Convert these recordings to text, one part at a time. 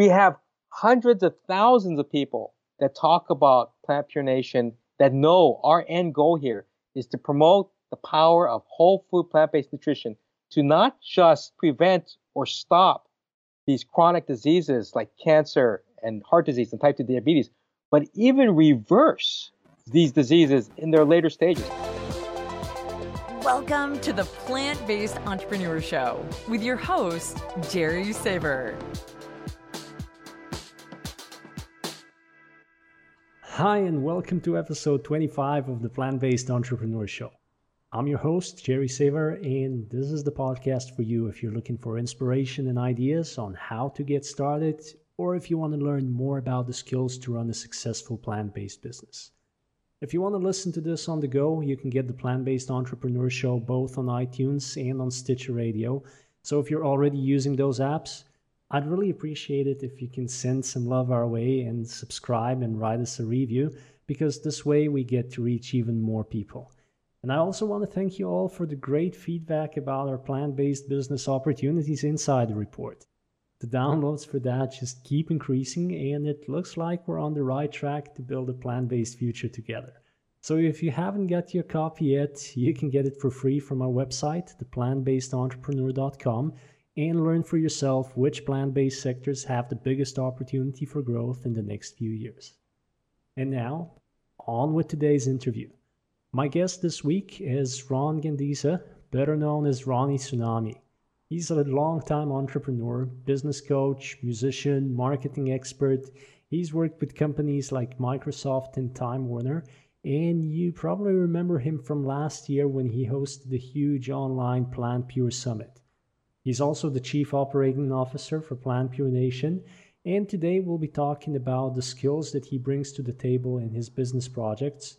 We have hundreds of thousands of people that talk about Plant Pure Nation that know our end goal here is to promote the power of whole food plant based nutrition to not just prevent or stop these chronic diseases like cancer and heart disease and type 2 diabetes, but even reverse these diseases in their later stages. Welcome to the Plant Based Entrepreneur Show with your host, Jerry Saver. Hi, and welcome to episode 25 of the Plant Based Entrepreneur Show. I'm your host, Jerry Saver, and this is the podcast for you if you're looking for inspiration and ideas on how to get started, or if you want to learn more about the skills to run a successful plant based business. If you want to listen to this on the go, you can get the Plant Based Entrepreneur Show both on iTunes and on Stitcher Radio. So if you're already using those apps, I'd really appreciate it if you can send some love our way and subscribe and write us a review because this way we get to reach even more people. And I also want to thank you all for the great feedback about our plant based business opportunities inside the report. The downloads for that just keep increasing, and it looks like we're on the right track to build a plant based future together. So if you haven't got your copy yet, you can get it for free from our website, theplantbasedentrepreneur.com and learn for yourself which plant based sectors have the biggest opportunity for growth in the next few years. And now, on with today's interview. My guest this week is Ron Gandiza, better known as Ronnie Tsunami. He's a longtime entrepreneur, business coach, musician, marketing expert. He's worked with companies like Microsoft and Time Warner, and you probably remember him from last year when he hosted the huge online Plant Pure Summit. He's also the Chief Operating Officer for Plant Pure Nation, and today we'll be talking about the skills that he brings to the table in his business projects,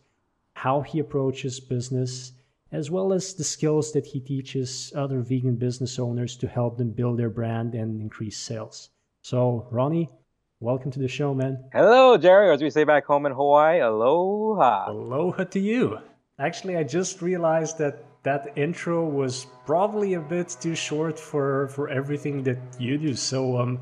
how he approaches business, as well as the skills that he teaches other vegan business owners to help them build their brand and increase sales. So, Ronnie, welcome to the show, man. Hello, Jerry, or as we say back home in Hawaii, aloha. Aloha to you. Actually, I just realized that that intro was probably a bit too short for for everything that you do. So, um,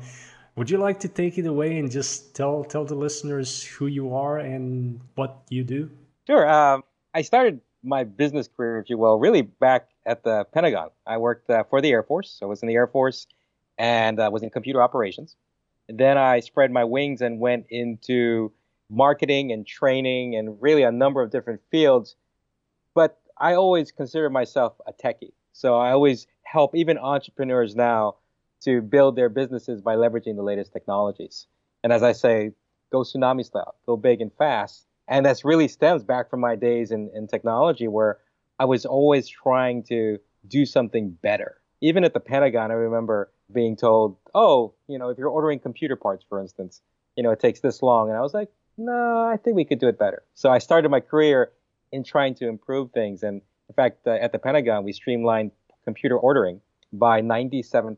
would you like to take it away and just tell tell the listeners who you are and what you do? Sure. Um, I started my business career, if you will, really back at the Pentagon. I worked uh, for the Air Force. So I was in the Air Force and uh, was in computer operations. And then I spread my wings and went into marketing and training and really a number of different fields. But I always consider myself a techie. So I always help even entrepreneurs now to build their businesses by leveraging the latest technologies. And as I say, go tsunami style, go big and fast. And that's really stems back from my days in, in technology where I was always trying to do something better. Even at the Pentagon, I remember being told, oh, you know, if you're ordering computer parts, for instance, you know, it takes this long. And I was like, no, I think we could do it better. So I started my career in trying to improve things. And in fact, uh, at the Pentagon, we streamlined computer ordering by 97%.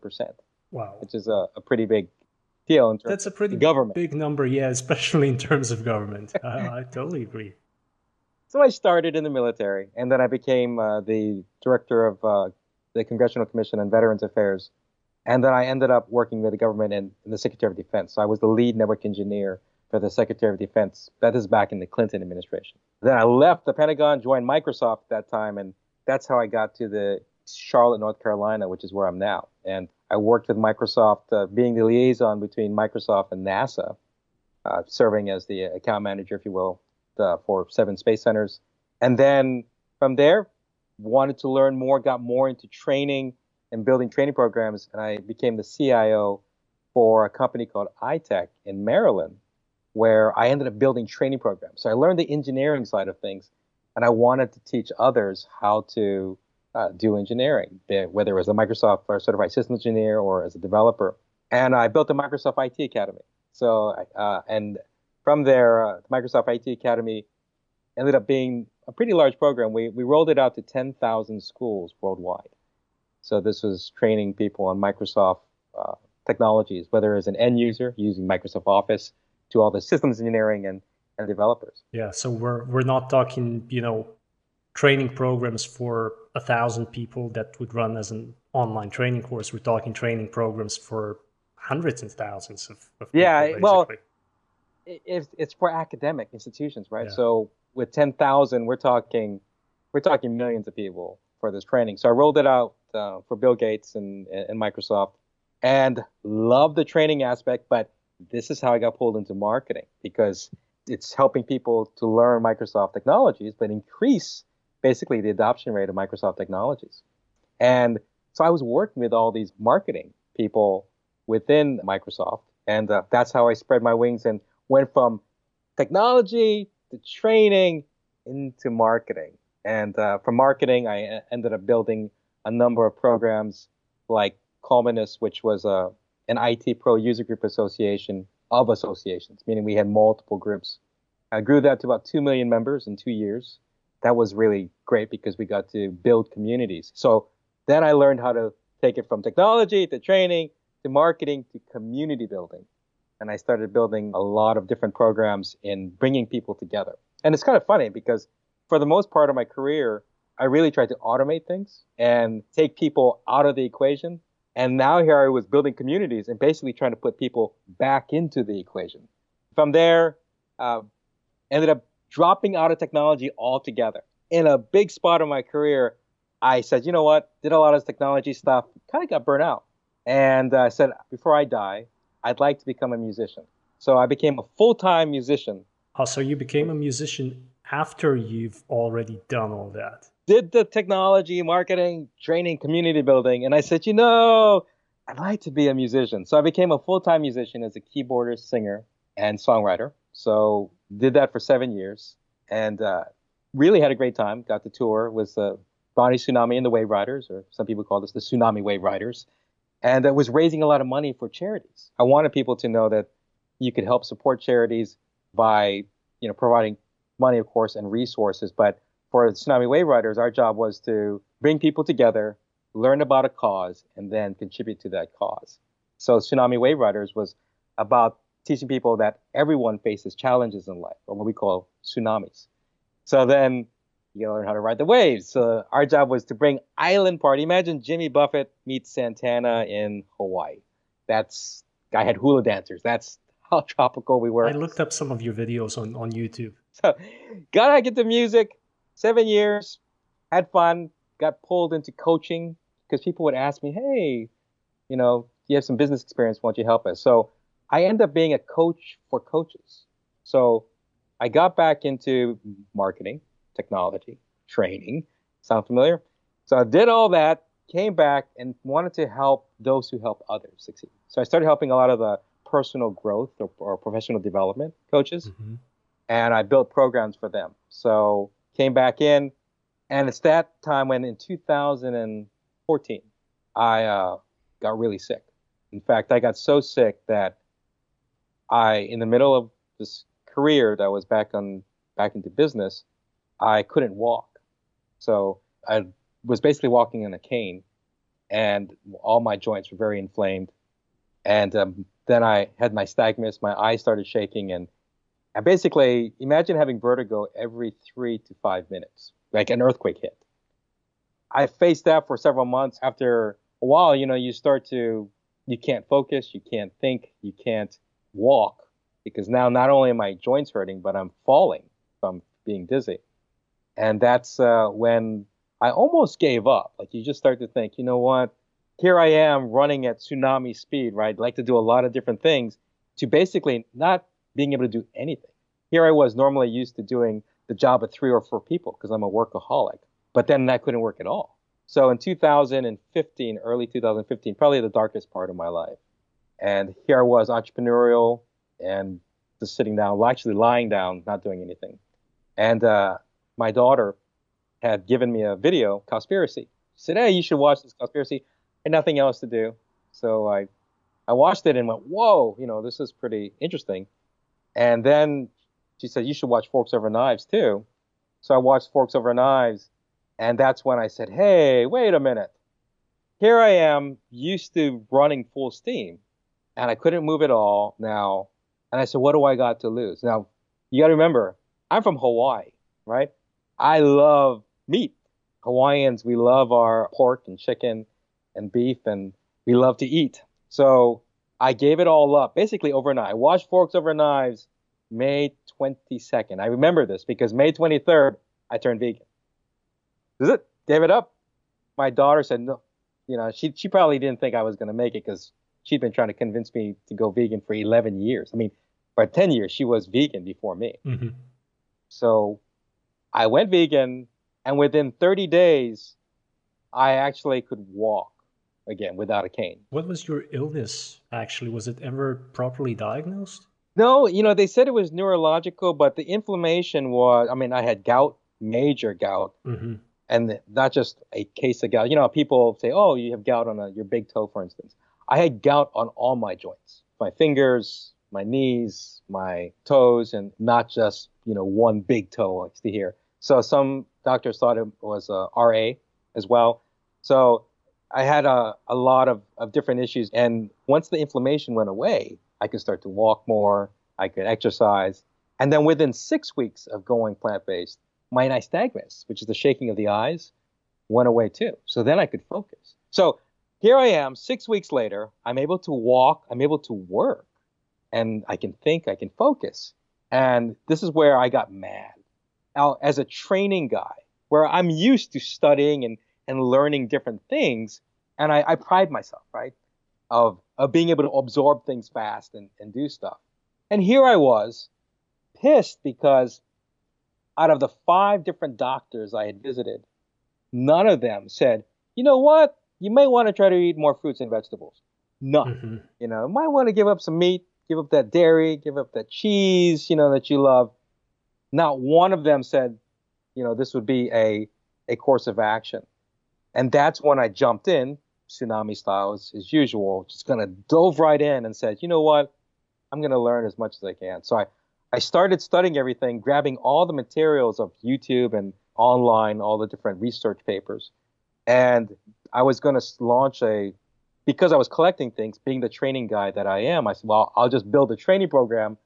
Wow. Which is a, a pretty big deal in terms That's a pretty government. big number, yeah, especially in terms of government. uh, I totally agree. So I started in the military, and then I became uh, the director of uh, the Congressional Commission on Veterans Affairs. And then I ended up working with the government and, and the Secretary of Defense. So I was the lead network engineer for the Secretary of Defense. That is back in the Clinton administration. Then I left the Pentagon, joined Microsoft at that time, and that's how I got to the Charlotte, North Carolina, which is where I'm now. And I worked with Microsoft, uh, being the liaison between Microsoft and NASA, uh, serving as the account manager, if you will, uh, for seven space centers. And then from there, wanted to learn more, got more into training and building training programs, and I became the CIO for a company called iTech in Maryland, where I ended up building training programs. So I learned the engineering side of things, and I wanted to teach others how to uh, do engineering, whether it was a Microsoft certified system engineer or as a developer. And I built the Microsoft IT Academy. So, uh, and from there, uh, the Microsoft IT Academy ended up being a pretty large program. We, we rolled it out to 10,000 schools worldwide. So this was training people on Microsoft uh, technologies, whether as an end user using Microsoft Office, to all the systems engineering and, and developers. Yeah, so we're we're not talking, you know, training programs for a thousand people that would run as an online training course. We're talking training programs for hundreds and thousands of, of yeah, people, well, it, it's for academic institutions, right? Yeah. So with 10,000, we're talking, we're talking millions of people for this training. So I rolled it out uh, for Bill Gates and, and Microsoft and love the training aspect, but this is how I got pulled into marketing because it's helping people to learn Microsoft technologies, but increase basically the adoption rate of Microsoft technologies. And so I was working with all these marketing people within Microsoft, and uh, that's how I spread my wings and went from technology to training into marketing. And uh, from marketing, I ended up building a number of programs like Culminis, which was a uh, an IT Pro User Group Association of associations, meaning we had multiple groups. I grew that to about 2 million members in two years. That was really great because we got to build communities. So then I learned how to take it from technology to training to marketing to community building. And I started building a lot of different programs in bringing people together. And it's kind of funny because for the most part of my career, I really tried to automate things and take people out of the equation and now here I was building communities and basically trying to put people back into the equation. From there, uh, ended up dropping out of technology altogether. In a big spot of my career, I said, you know what? Did a lot of technology stuff, kind of got burnt out. And I uh, said, before I die, I'd like to become a musician. So I became a full time musician. Oh, so you became a musician after you've already done all that? Did the technology, marketing, training, community building, and I said, you know, I'd like to be a musician. So I became a full-time musician as a keyboardist, singer, and songwriter. So did that for seven years, and uh, really had a great time. Got to tour with uh, Ronnie Tsunami and the Wave Riders, or some people call this the Tsunami Wave Riders, and it was raising a lot of money for charities. I wanted people to know that you could help support charities by, you know, providing money, of course, and resources, but for Tsunami Wave Riders, our job was to bring people together, learn about a cause, and then contribute to that cause. So Tsunami Wave Riders was about teaching people that everyone faces challenges in life, or what we call tsunamis. So then you gotta learn how to ride the waves. So our job was to bring island party. Imagine Jimmy Buffett meets Santana in Hawaii. That's guy had hula dancers. That's how tropical we were. I looked up some of your videos on, on YouTube. So gotta get the music, seven years, had fun, got pulled into coaching because people would ask me, hey, you know, you have some business experience, why don't you help us? So I ended up being a coach for coaches. So I got back into marketing, technology, training. Sound familiar? So I did all that, came back, and wanted to help those who help others succeed. So I started helping a lot of the personal growth or, or professional development coaches, mm-hmm. and I built programs for them. So came back in, and it's that time when in 2014 I uh, got really sick. In fact, I got so sick that I, in the middle of this career that I was back on back into business, I couldn't walk. So I was basically walking in a cane, and all my joints were very inflamed. And um, then I had my nystagmus, my eyes started shaking, and and basically, imagine having vertigo every three to five minutes, like an earthquake hit. I faced that for several months. After a while, you know, you start to, you can't focus, you can't think, you can't walk because now not only am my joints hurting, but I'm falling from being dizzy. And that's uh, when I almost gave up. Like you just start to think, you know what? Here I am running at tsunami speed, right? Like to do a lot of different things to basically not being able to do anything. Here I was normally used to doing the job of three or four people because I'm a workaholic, but then I couldn't work at all. So in 2015, early 2015, probably the darkest part of my life. And here I was entrepreneurial and just sitting down, actually lying down, not doing anything. And uh, my daughter had given me a video, Cowspiracy. She said, hey, you should watch this Cowspiracy. Had nothing else to do. So I, I watched it and went, whoa, you know, this is pretty interesting. And then she said, You should watch Forks Over Knives too. So I watched Forks Over Knives, and that's when I said, Hey, wait a minute. Here I am, used to running full steam, and I couldn't move at all now. And I said, What do I got to lose? Now, you got to remember, I'm from Hawaii, right? I love meat. Hawaiians, we love our pork and chicken and beef, and we love to eat. So I gave it all up basically overnight. I washed forks over knives May 22nd. I remember this because May 23rd, I turned vegan. Is it? Gave it up. My daughter said no. You know, she she probably didn't think I was going to make it because she'd been trying to convince me to go vegan for 11 years. I mean, for 10 years, she was vegan before me. Mm-hmm. So I went vegan, and within 30 days, I actually could walk again without a cane. What was your illness actually? Was it ever properly diagnosed? No, you know, they said it was neurological, but the inflammation was, I mean, I had gout, major gout, mm-hmm. and not just a case of gout. You know, people say, oh, you have gout on a, your big toe, for instance. I had gout on all my joints, my fingers, my knees, my toes, and not just, you know, one big toe like to here. So some doctors thought it was a RA as well. So I had a, a lot of, of different issues. And once the inflammation went away, I could start to walk more, I could exercise. And then within six weeks of going plant based, my nystagmus, which is the shaking of the eyes, went away too. So then I could focus. So here I am, six weeks later, I'm able to walk, I'm able to work, and I can think, I can focus. And this is where I got mad. Now, as a training guy, where I'm used to studying and, and learning different things, and I, I pride myself, right, of, of being able to absorb things fast and, and do stuff. And here I was, pissed because out of the five different doctors I had visited, none of them said, you know what? you may want to try to eat more fruits and vegetables. None. Mm-hmm. You know, might want to give up some meat, give up that dairy, give up that cheese, you know, that you love. Not one of them said, you know, this would be a, a course of action. And that's when I jumped in, tsunami style as, as usual, just kind of dove right in and said, you know what? I'm going to learn as much as I can. So I, I started studying everything, grabbing all the materials of YouTube and online, all the different research papers, and I was going to launch a, because I was collecting things, being the training guy that I am, I said, well, I'll just build a training program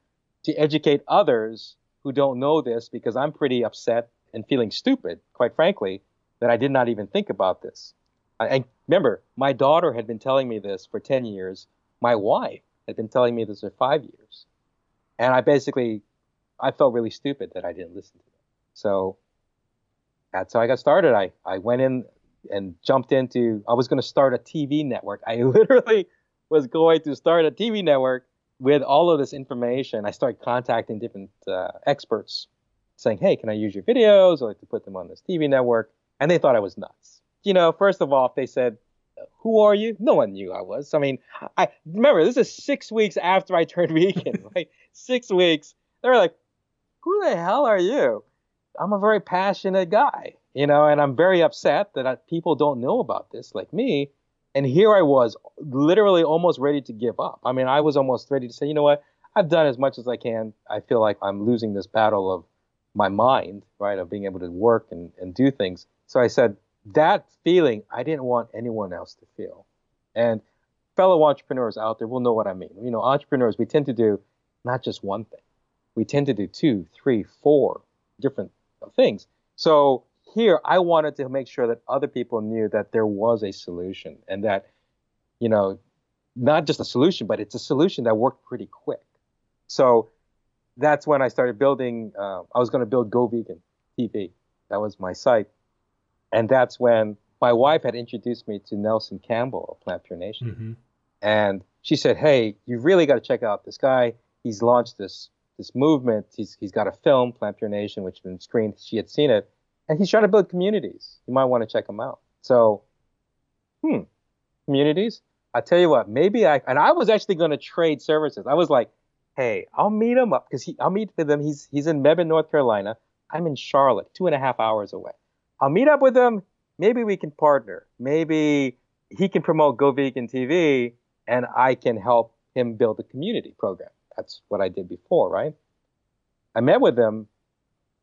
to educate others who don't know this because I'm pretty upset and feeling stupid, quite frankly, that I did not even think about this. And remember, my daughter had been telling me this for 10 years. My wife had been telling me this for five years. And I basically, I felt really stupid that I didn't listen to them. So that's how I got started. I, I went in and jumped into I was going to start a TV network. I literally was going to start a TV network with all of this information. I started contacting different uh, experts saying, "Hey, can I use your videos? I'd like to put them on this TV network." And they thought I was nuts. You know, first of all, they said, "Who are you?" No one knew I was. I mean, I remember this is 6 weeks after I turned vegan, right? 6 weeks. They were like, "Who the hell are you?" I'm a very passionate guy you know, and I'm very upset that I, people don't know about this like me. And here I was, literally almost ready to give up. I mean, I was almost ready to say, you know what, I've done as much as I can. I feel like I'm losing this battle of my mind, right, of being able to work and, and do things. So I said, that feeling, I didn't want anyone else to feel. And fellow entrepreneurs out there will know what I mean. You know, entrepreneurs, we tend to do not just one thing, we tend to do two, three, four different things. So here I wanted to make sure that other people knew that there was a solution and that, you know, not just a solution, but it's a solution that worked pretty quick. So that's when I started building. Uh, I was going to build Go Vegan TV. That was my site, and that's when my wife had introduced me to Nelson Campbell of Plant Pure Nation, mm-hmm. and she said, "Hey, you really got to check out this guy. He's launched this this movement. He's he's got a film, Plant Pure Nation, which has been screened. She had seen it, and he's trying to build communities. You might want to check him out. So, hmm, communities. I tell you what, maybe I and I was actually going to trade services. I was like, hey, I'll meet him up because I'll meet with him. He's he's in Mebane, North Carolina. I'm in Charlotte, two and a half hours away. I'll meet up with him. Maybe we can partner. Maybe he can promote Go Vegan TV, and I can help him build a community program. That's what I did before, right? I met with him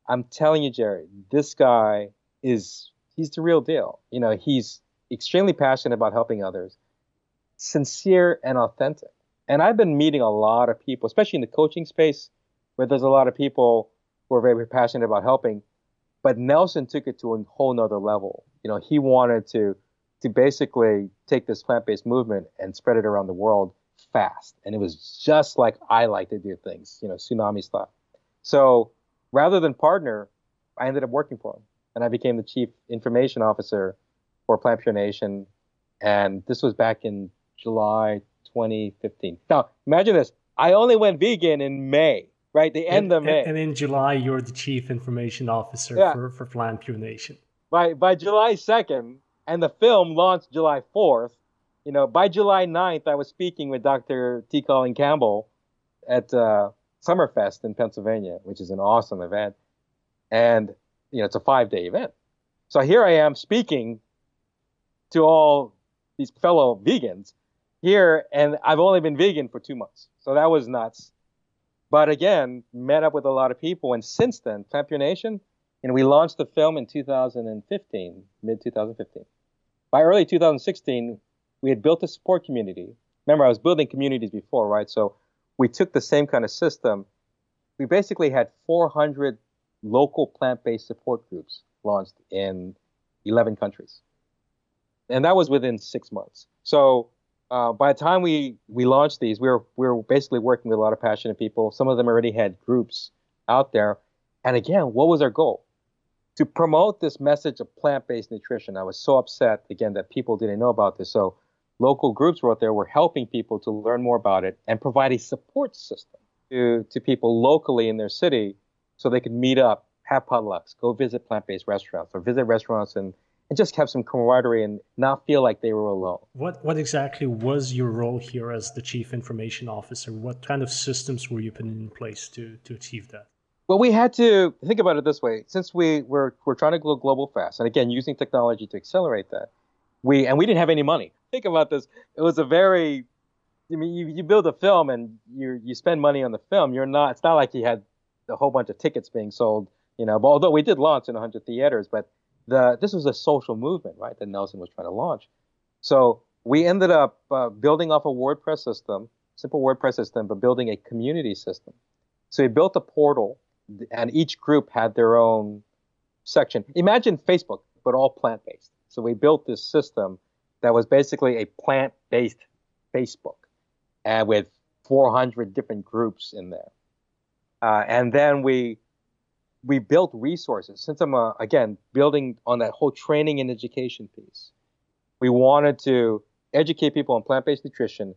I'm telling you, Jerry, this guy is he's the real deal. You know, he's extremely passionate about helping others, sincere and authentic. And I've been meeting a lot of people, especially in the coaching space, where there's a lot of people who are very passionate about helping. But Nelson took it to a whole nother level. You know, he wanted to to basically take this plant-based movement and spread it around the world fast, and it was just like I like to do things, you know, tsunami style. So rather than partner, I ended up working for him, and I became the chief information officer for Plant Pure Nation, and this was back in July 2015. Now imagine this: I only went vegan in May, right? The end and, of May. And in July, you're the chief information officer Yeah. for, for Plant Pure Nation. by by July 2nd, and the film launched July 4th. You know, by July 9th, I was speaking with Dr. T. Colin Campbell at uh, Summerfest in Pennsylvania, which is an awesome event, and you know, it's a five-day event. So here I am speaking to all these fellow vegans here, and I've only been vegan for two months, so that was nuts. But again, met up with a lot of people, and since then, Plant Nation and we launched the film in 2015, mid 2015. By early 2016, we had built a support community. Remember, I was building communities before, right? So we took the same kind of system. We basically had 400 local plant-based support groups launched in 11 countries, and that was within six months. So uh, by the time we we launched these, we were we were basically working with a lot of passionate people. Some of them already had groups out there, and again, what was our goal? to promote this message of plant-based nutrition. I was so upset again that people didn't know about this. So local groups were out there were helping people to learn more about it and provide a support system to, to people locally in their city so they could meet up, have potlucks, go visit plant-based restaurants or visit restaurants and, and just have some camaraderie and not feel like they were alone. What what exactly was your role here as the chief information officer? What kind of systems were you putting in place to to achieve that? Well, we had to think about it this way. Since we were we're trying to go global fast, and again using technology to accelerate that, we and we didn't have any money. Think about this. It was a very, I mean, you, you build a film and you you spend money on the film. You're not. It's not like you had a whole bunch of tickets being sold. You know, but although we did launch in 100 theaters, but the this was a social movement, right? That Nelson was trying to launch. So we ended up uh, building off a WordPress system, simple WordPress system, but building a community system. So we built a portal and each group had their own section. Imagine Facebook, but all plant based. So we built this system that was basically a plant based Facebook and with 400 different groups in there. Uh, and then we we built resources. Since I'm uh, again building on that whole training and education piece, we wanted to educate people on plant-based nutrition,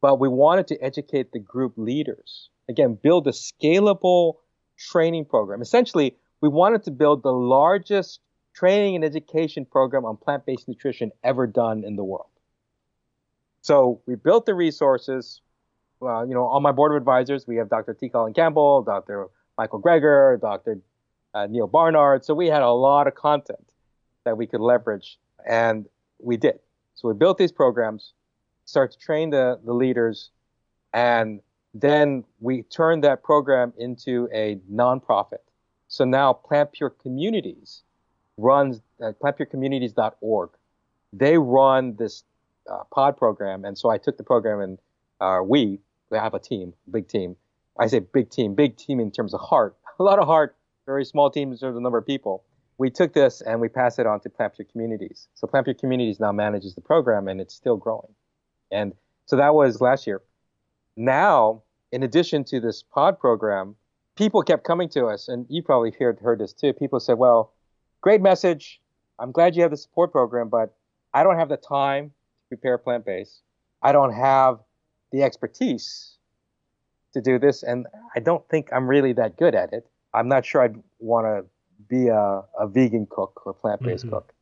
but we wanted to educate the group leaders. Again, build a scalable training program. Essentially, we wanted to build the largest training and education program on plant-based nutrition ever done in the world. So we built the resources. Uh, you know, on my board of advisors, we have Dr. T. Colin Campbell, Dr. Michael Greger, Dr. Uh, Neil Barnard. So we had a lot of content that we could leverage, and we did. So we built these programs, started to train the, the leaders, and then we turned that program into a nonprofit. So now Plant Pure Communities runs uh, plantpurecommunities.org. They run this uh, pod program, and so I took the program and uh, we we have a team, big team. I say big team, big team in terms of heart, a lot of heart, very small team in terms of the number of people. We took this and we passed it on to Plant Pure Communities. So Plant Pure Communities now manages the program, and it's still growing. And so that was last year. Now, in addition to this pod program, people kept coming to us, and you probably heard heard this too. People said, "Well, great message. I'm glad you have the support program, but I don't have the time to prepare plant based. I don't have the expertise to do this, and I don't think I'm really that good at it. I'm not sure I'd want to be a, a vegan cook or plant based Mhm. cook,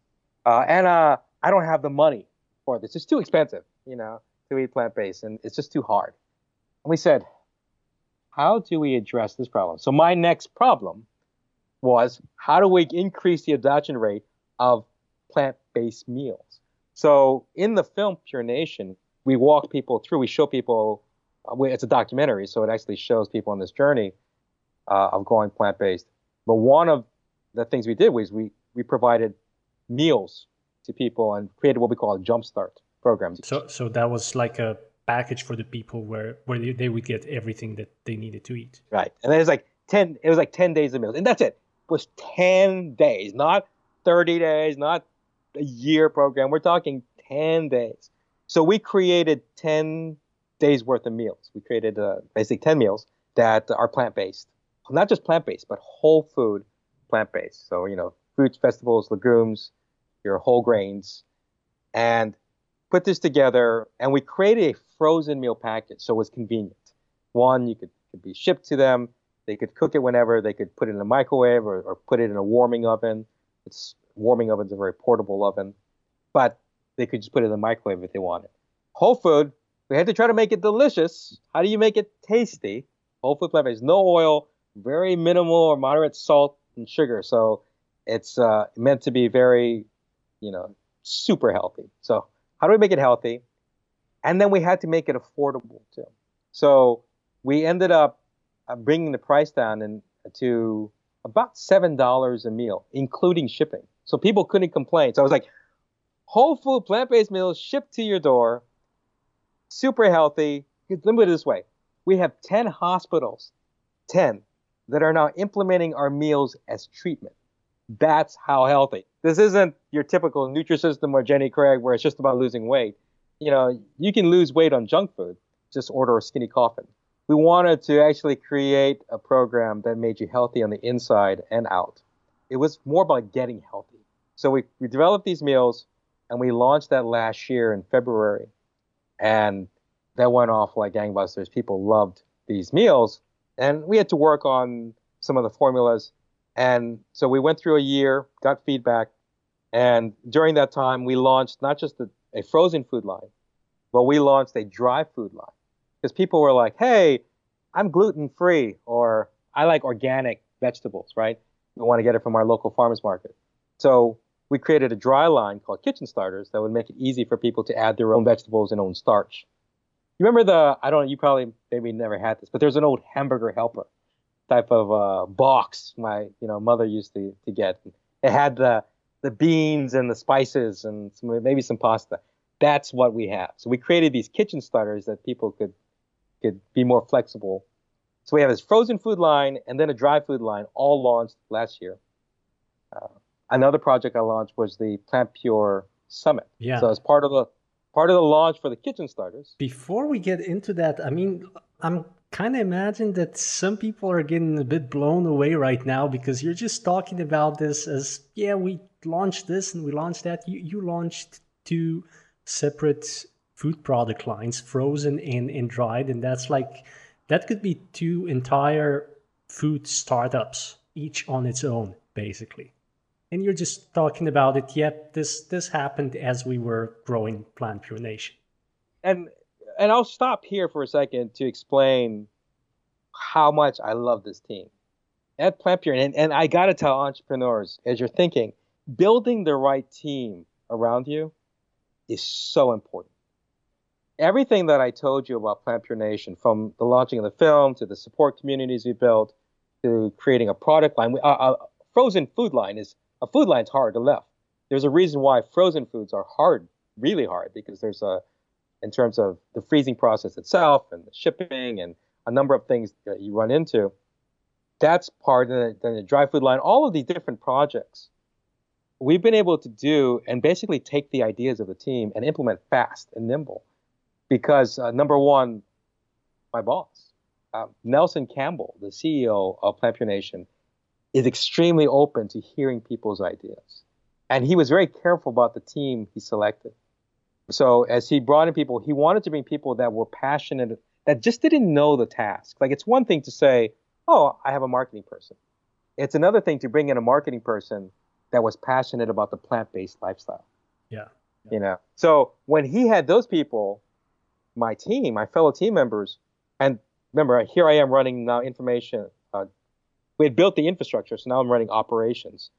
uh, and uh, I don't have the money for this. It's too expensive, you know, to eat plant based, and it's just too hard." And we said, how do we address this problem? So my next problem was how do we increase the adoption rate of plant-based meals? So in the film Pure Nation, we walk people through. We show people. uh, we- It's a documentary, so it actually shows people on this journey uh, of going plant-based. But one of the things we did was we we provided meals to people and created what we call a jumpstart program. So so that was like a package for the people where where they, they would get everything that they needed to eat. Right. And then it's like 10, it was like 10 days of meals. And that's it. It was 10 days, not 30 days, not a year program. We're talking 10 days. So we created 10 days worth of meals. We created uh, basically 10 meals that are plant based, not just plant based, but whole food plant based. So, you know, fruits, vegetables, legumes, your whole grains, and put this together. And we created a frozen meal package so it was convenient. One, you could, could be shipped to them. They could cook it whenever. They could put it in a microwave or, or put it in a warming oven. It's warming oven's a very portable oven, but they could just put it in the microwave if they wanted. Whole food, we had to try to make it delicious. How do you make it tasty? Whole food plant based, no oil, very minimal or moderate salt and sugar. So it's uh, meant to be very, you know, super healthy. So how do we make it healthy? And then we had to make it affordable too. So we ended up uh, bringing the price down and to about seven dollars a meal, including shipping. So people couldn't complain. So I was like, whole food plant-based meals shipped to your door, super healthy. Let me put it this way: we have 10 hospitals, 10 that are now implementing our meals as treatment. That's how healthy. This isn't your typical Nutrisystem or Jenny Craig where it's just about losing weight. You know, you can lose weight on junk food. Just order a skinny coffin. We wanted to actually create a program that made you healthy on the inside and out. It was more about getting healthy. So we, we developed these meals and we launched that last year in February. And that went off like gangbusters. People loved these meals. And we had to work on some of the formulas. And so we went through a year, got feedback. And during that time, we launched not just a, a frozen food line, but we launched a dry food line. Because people were like, hey, I'm gluten free, or I like organic vegetables, right? We want to get it from our local farmers market. So we created a dry line called Kitchen Starters that would make it easy for people to add their own vegetables and own starch. You remember the, I don't know, you probably maybe never had this, but there's an old hamburger helper type of uh, box my you know mother used to, to get. It had the the beans and the spices and some, maybe some pasta. That's what we have. So we created these kitchen starters that people could could be more flexible. So we have this frozen food line and then a dry food line, all launched last year. Uh, another project I launched was the Plant Pure Summit. Yeah. So as part of the part of the launch for the kitchen starters. Before we get into that, I mean, I'm kind of imagine that some people are getting a bit blown away right now because you're just talking about this as yeah, we launched this and we launched that. You you launched two separate food product lines, frozen and, and dried, and that's like that could be two entire food startups, each on its own, basically and you're just talking about it yet this this happened as we were growing plant pure nation and and i'll stop here for a second to explain how much i love this team. At plant pure and, and i gotta tell entrepreneurs as you're thinking building the right team around you is so important. Everything that i told you about plant pure nation from the launching of the film to the support communities we built to creating a product line a, a frozen food line is a food line's hard to lift. There's a reason why frozen foods are hard, really hard, because there's a, in terms of the freezing process itself and the shipping and a number of things that you run into. That's part of the, the dry food line. All of these different projects we've been able to do and basically take the ideas of the team and implement fast and nimble. Because uh, number one, my boss, uh, Nelson Campbell, the CEO of Plant Pure Nation, is extremely open to hearing people's ideas. And he was very careful about the team he selected. So as he brought in people, he wanted to bring people that were passionate, that just didn't know the task. Like it's one thing to say, oh, I have a marketing person. It's another thing to bring in a marketing person that was passionate about the plant-based lifestyle. Yeah. You know. So when he had those people, my team, my fellow team members, and remember, here I am running now information we had built the infrastructure, so now I'm running operations.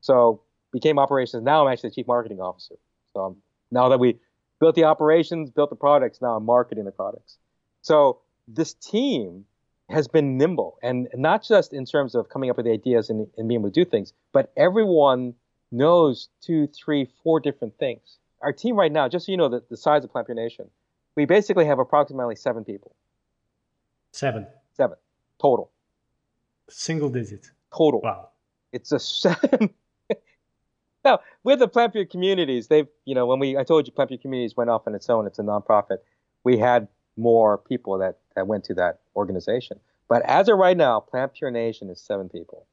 So became operations. Now I'm actually the chief marketing officer. So I'm, now that we built the operations, built the products, now I'm marketing the products. So this team has been nimble and not just in terms of coming up with ideas and, and being able to do things, but everyone knows two, three, four different things. Our team right now, just so you know the, the size of Plant Pure Nation, we basically have approximately seven people. Seven. Seven total. Single digit. Total. Wow. It's a seven. now, with the Plant communities, they've, you know, when we, I told you Plant communities went off on its own, it's a nonprofit. We had more people that, that went to that organization. But as of right now, Plant Pure Nation is seven people,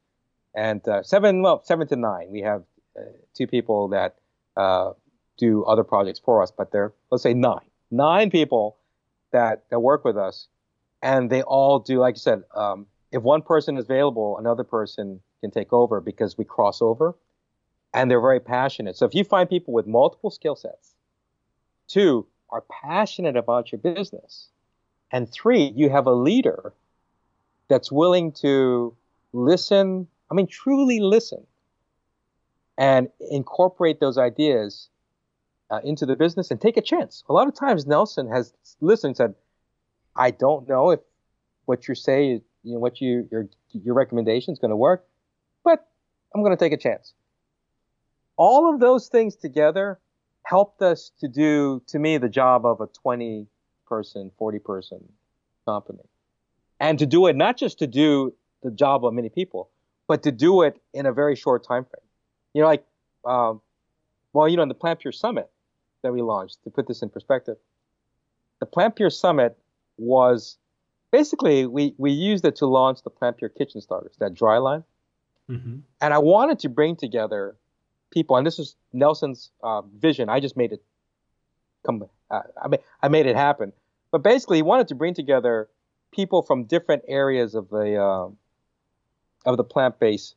and uh, seven well seven to nine. We have uh, two people that uh, do other projects for us, but they're let's say nine nine people that that work with us, and they all do like you said. Um, if one person is available, another person can take over because we cross over, and they're very passionate. So if you find people with multiple skill sets, two are passionate about your business, and three you have a leader that's willing to listen, I mean, truly listen and incorporate those ideas uh, into the business and take a chance. A lot of times, Nelson has listened and said, I don't know if what you say, you know, what you, your, your recommendation is going to work, but I'm going to take a chance. All of those things together helped us to do, to me, the job of a 20 person, 40 person company and to do it not just to do the job of many people, but to do it in a very short time frame. You know, like, um, well, you know, in the Plant Pure Summit that we launched, to put this in perspective, the Plant Pure Summit was basically we we used it to launch the Plant Pure Kitchen Starters, that dry line, mm-hmm. and I wanted to bring together people, and this is Nelson's uh, vision. I just made it come. Uh, I mean, I made it happen. But basically, he wanted to bring together people from different areas of the uh, of the plant based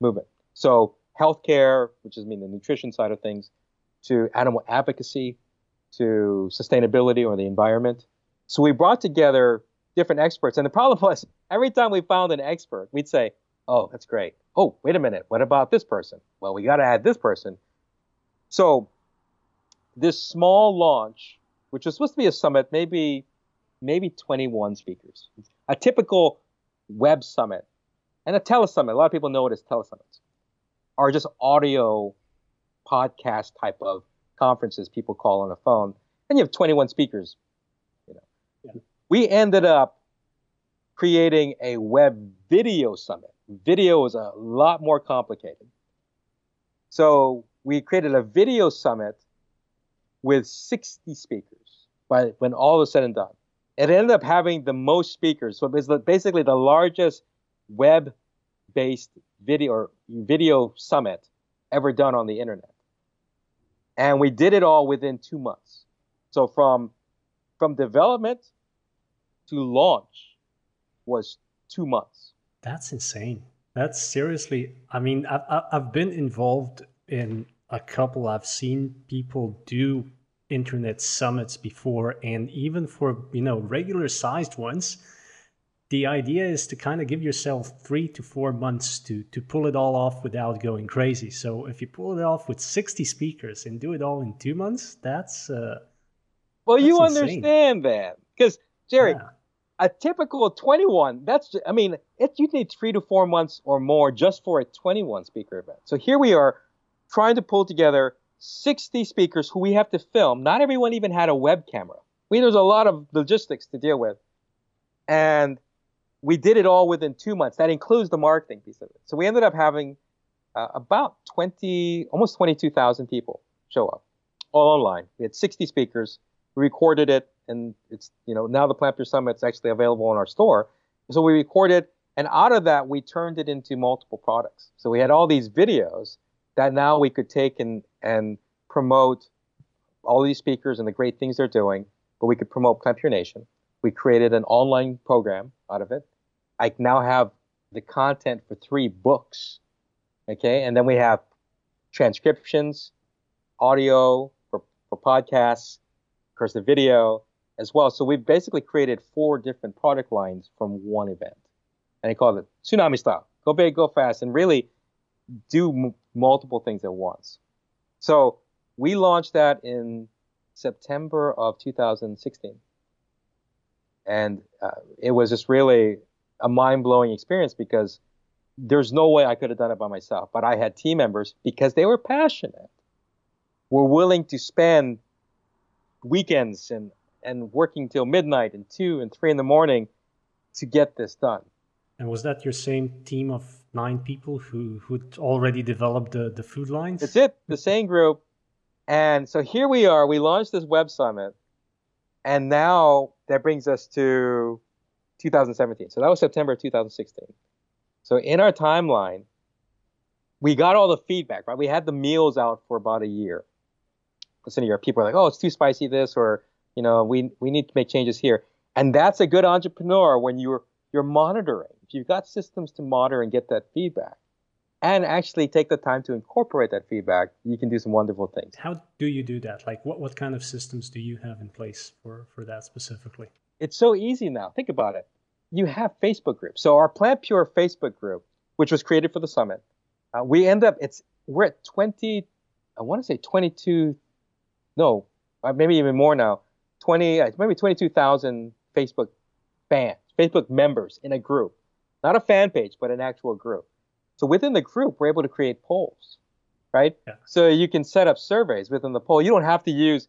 movement. So healthcare, which is I mean the nutrition side of things, to animal advocacy, to sustainability or the environment. So we brought together different experts, and the problem was every time we found an expert, we'd say, "Oh, that's great. Oh, wait a minute. What about this person? Well, we got to add this person." So this small launch, which was supposed to be a summit, maybe maybe 21 speakers. A typical web summit and a telesummit, a lot of people know it as telesummits, are just audio podcast type of conferences people call on a phone. And you have 21 speakers. We ended up creating a web video summit. Video is a lot more complicated. So we created a video summit with 60 speakers by when all was said and done it ended up having the most speakers. So it was basically the largest web-based video or video summit ever done on the internet. And we did it all within two months. So from from development to launch was two months. That's insane. That's seriously. I mean, I've I've been involved in a couple. I've seen people do internet summits before and even for you know regular sized ones the idea is to kind of give yourself three to four months to to pull it all off without going crazy so if you pull it off with 60 speakers and do it all in two months that's uh well that's you insane. understand that because jerry yeah. A typical 21 that's i mean it, you need three to four months or more just for a 21 speaker event so here we are trying to pull together 60 speakers who we have to film. Not everyone even had a web camera. We, there's a lot of logistics to deal with. And we did it all within two months. That includes the marketing piece of it. So we ended up having uh, about 20, almost 22,000 people show up, all online. We had 60 speakers. We recorded it, and it's, you know, now the Plant Pure Summit's actually available in our store. So we recorded, and out of that, we turned it into multiple products. So we had all these videos that now we could take and, and promote all these speakers and the great things they're doing, but we could promote Plant Pure Nation. We created an online program out of it. I now have the content for three books. Okay. And then we have transcriptions, audio for, for podcasts, of course, the video as well. So we've basically created four different product lines from one event. And they call it Tsunami Style. Go big, go fast. And really, do m- multiple things at once. So we launched that in September of 2016. And uh, it was just really a mind blowing experience because there's no way I could have done it by myself. But I had team members because they were passionate, were willing to spend weekends and, and working till midnight and two and three in the morning to get this done. And was that your same team of nine people who who'd already developed the, the food lines? That's it, the same group. And so here we are. We launched this web summit, and now that brings us to 2017. So that was September 2016. So in our timeline, we got all the feedback, right? We had the meals out for about a year. Listen, your people are like, oh, it's too spicy this, or you know, we we need to make changes here. And that's a good entrepreneur when you're you're monitoring. If you've got systems to monitor and get that feedback, and actually take the time to incorporate that feedback, you can do some wonderful things. How do you do that? Like, what what kind of systems do you have in place for for that specifically? It's so easy now. Think about it. You have Facebook groups. So our Plant Pure Facebook group, which was created for the summit, uh, we end up it's we're at 20 i want to say 22 no uh, maybe even more now 20 uh, maybe 22000 facebook fans facebook members in a group. Not a fan page but an actual group. So within the group we're able to create polls right? Yeah. so you can set up surveys within the poll. You don't have to use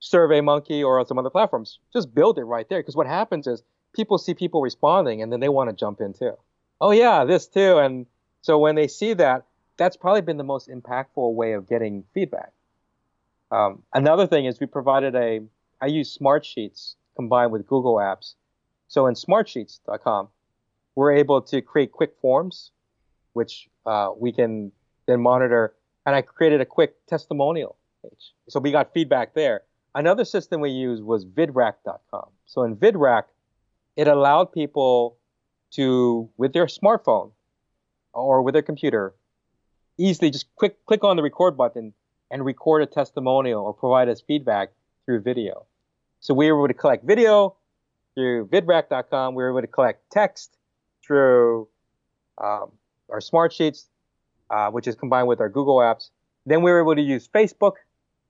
surveymonkey or some other platforms. Just build it right there because what happens is people see people responding and then they want to jump in too. Oh yeah this too. And so when they see that, that's probably been the most impactful way of getting feedback. Um, another thing is we provided a, I use Smartsheets combined with Google Apps. So in smartsheets.com, we're able to create quick forms, which uh, we can then monitor. And I created a quick testimonial page. So we got feedback there. Another system we used was vidrack.com. So in vidrack, it allowed people to, with their smartphone, or with their computer, easily just quick click on the record button and record a testimonial or provide us feedback through video. So we were able to collect video through vidrack.com. We were able to collect text through um, our smart sheets, uh, which is combined with our Google apps. Then we were able to use Facebook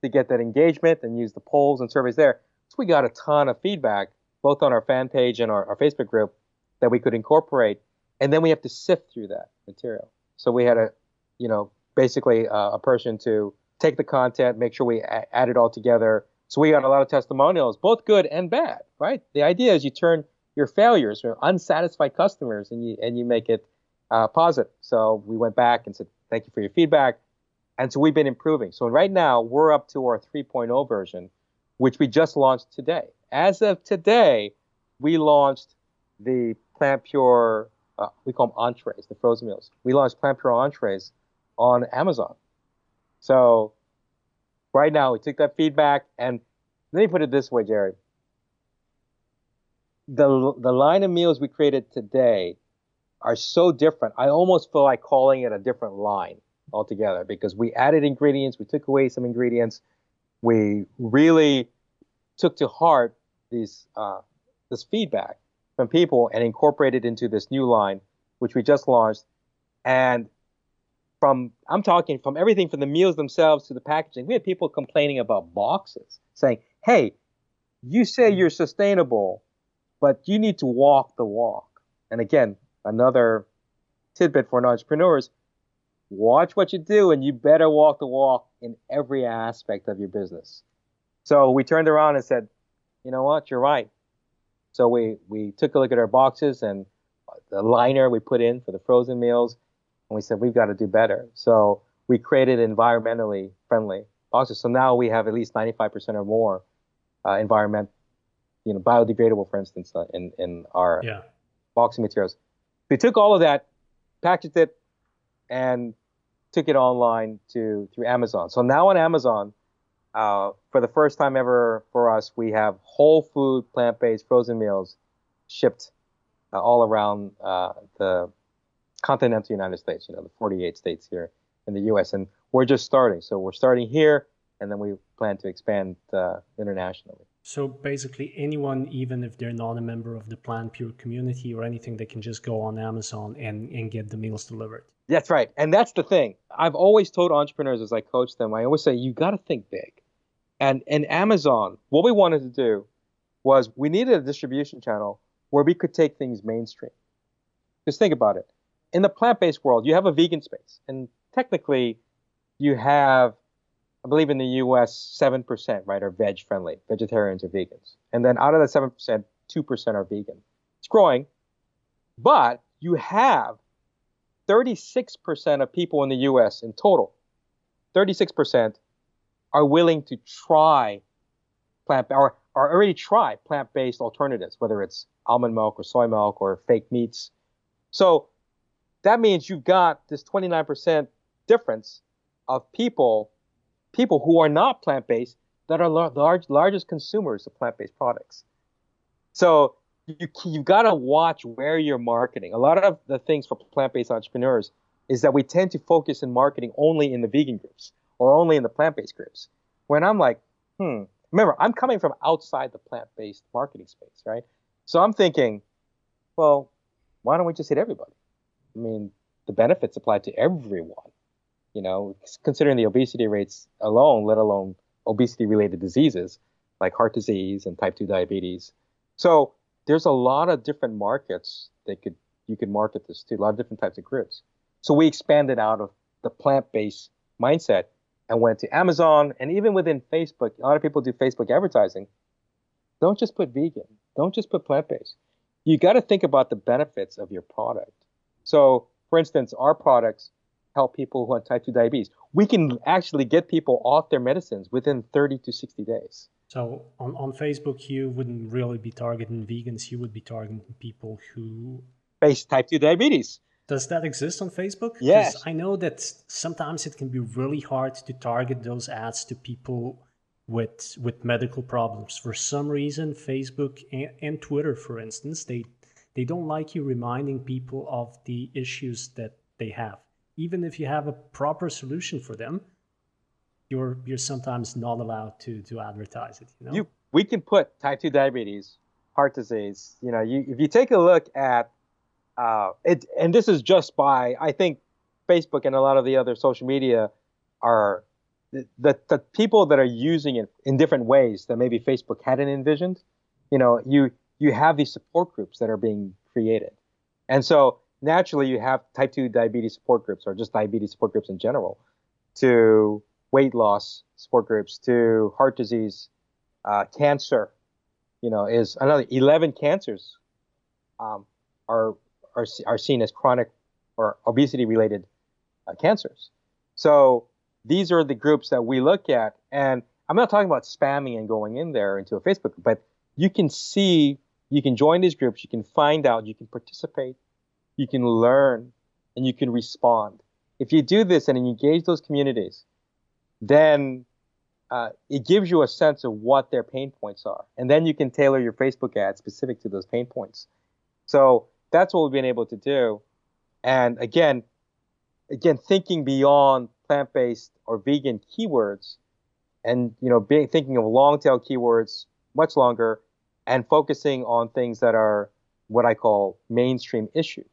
to get that engagement and use the polls and surveys there. So we got a ton of feedback, both on our fan page and our, our Facebook group, that we could incorporate and then we have to sift through that material. So we had a, you know, basically uh, a person to take the content, make sure we add it all together. So we got a lot of testimonials, both good and bad, right? The idea is you turn your failures, your unsatisfied customers, and you and you make it uh, positive. So we went back and said, thank you for your feedback. And so we've been improving. So right now we're up to our 3.0 version, which we just launched today. As of today, we launched the Plant Pure uh, we call them entrees, the frozen meals. We launched Plant Pure entrees on Amazon. So right now we took that feedback and let me put it this way, Jerry. The the line of meals we created today are so different. I almost feel like calling it a different line altogether because we added ingredients, we took away some ingredients, we really took to heart these uh, this feedback from people and incorporated into this new line, which we just launched. And from, I'm talking from everything from the meals themselves to the packaging. We had people complaining about boxes saying, Hey, you say mm-hmm. you're sustainable, but you need to walk the walk. And again, another tidbit for entrepreneurs watch what you do and you better walk the walk in every aspect of your business. So we turned around and said, you know what, you're right. So we, we took a look at our boxes and the liner we put in for the frozen meals, and we said we've got to do better. So we created environmentally friendly boxes. So now we have at least 95% or more uh, environment, you know, biodegradable, for instance, uh, in in our yeah. boxing materials. We took all of that, packaged it, and took it online to through Amazon. So now on Amazon, uh, for the first time ever for us, we have whole food, plant based frozen meals shipped uh, all around uh, the continental United States, you know, the 48 states here in the US. And we're just starting. So we're starting here, and then we plan to expand uh, internationally. So basically, anyone, even if they're not a member of the Plant Pure community or anything, they can just go on Amazon and, and get the meals delivered. That's right. And that's the thing. I've always told entrepreneurs as I coach them, I always say, you got to think big. And in Amazon, what we wanted to do was we needed a distribution channel where we could take things mainstream. Just think about it. In the plant-based world, you have a vegan space, and technically, you have, I believe, in the U.S., seven percent, right, are veg-friendly, vegetarians or vegans, and then out of that seven percent, two percent are vegan. It's growing, but you have 36% of people in the U.S. in total, 36% are willing to try plant or are already try plant-based alternatives, whether it's almond milk or soy milk or fake meats. So that means you've got this 29% difference of people, people who are not plant-based that are large, largest consumers of plant-based products. So you, you've got to watch where you're marketing. A lot of the things for plant-based entrepreneurs is that we tend to focus in marketing only in the vegan groups or only in the plant-based groups. When I'm like, hmm, remember, I'm coming from outside the plant-based marketing space, right? So I'm thinking, well, why don't we just hit everybody? I mean, the benefits apply to everyone. You know, considering the obesity rates alone, let alone obesity-related diseases like heart disease and type 2 diabetes. So there's a lot of different markets that could you could market this to, a lot of different types of groups. So we expanded out of the plant-based mindset and went to Amazon and even within Facebook. A lot of people do Facebook advertising. Don't just put vegan. Don't just put plant-based. You got to think about the benefits of your product. So, for instance, our products help people who have type 2 diabetes. We can actually get people off their medicines within 30 to 60 days. So on, on Facebook, you wouldn't really be targeting vegans. You would be targeting people who face type 2 diabetes. Does that exist on Facebook? Yes. I know that sometimes it can be really hard to target those ads to people with with medical problems. For some reason, Facebook and, and Twitter, for instance, they they don't like you reminding people of the issues that they have. Even if you have a proper solution for them, you're you're sometimes not allowed to to advertise it. You know, you, we can put type two diabetes, heart disease. You know, you, if you take a look at uh, it, and this is just by I think Facebook and a lot of the other social media are the, the, the people that are using it in different ways that maybe Facebook hadn't envisioned. You know, you you have these support groups that are being created, and so naturally you have type 2 diabetes support groups or just diabetes support groups in general to weight loss support groups to heart disease, uh, cancer. You know, is another 11 cancers um, are, are are seen as chronic or obesity related uh, cancers. So these are the groups that we look at, and I'm not talking about spamming and going in there into a Facebook, but you can see, you can join these groups, you can find out, you can participate, you can learn, and you can respond. If you do this and engage those communities, then uh, it gives you a sense of what their pain points are. And then you can tailor your Facebook ad specific to those pain points. So that's what we've been able to do. And again, again, thinking beyond plant-based or vegan keywords and, you know, being, thinking of long tail keywords much longer and focusing on things that are what I call mainstream issues.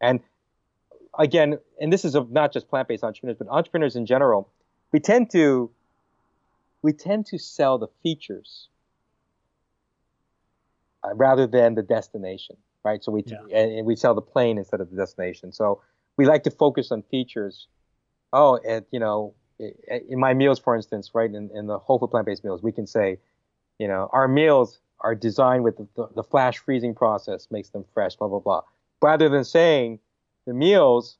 And again, and this is not just plant-based entrepreneurs, but entrepreneurs in general, we tend to we tend to sell the features uh, rather than the destination, right? So we yeah. and we sell the plane instead of the destination. So we like to focus on features. Oh, and you know, in my meals, for instance, right, in, in the whole food plant-based meals, we can say, you know, our meals are designed with the, the, the flash freezing process makes them fresh, blah blah blah. Rather than saying the meals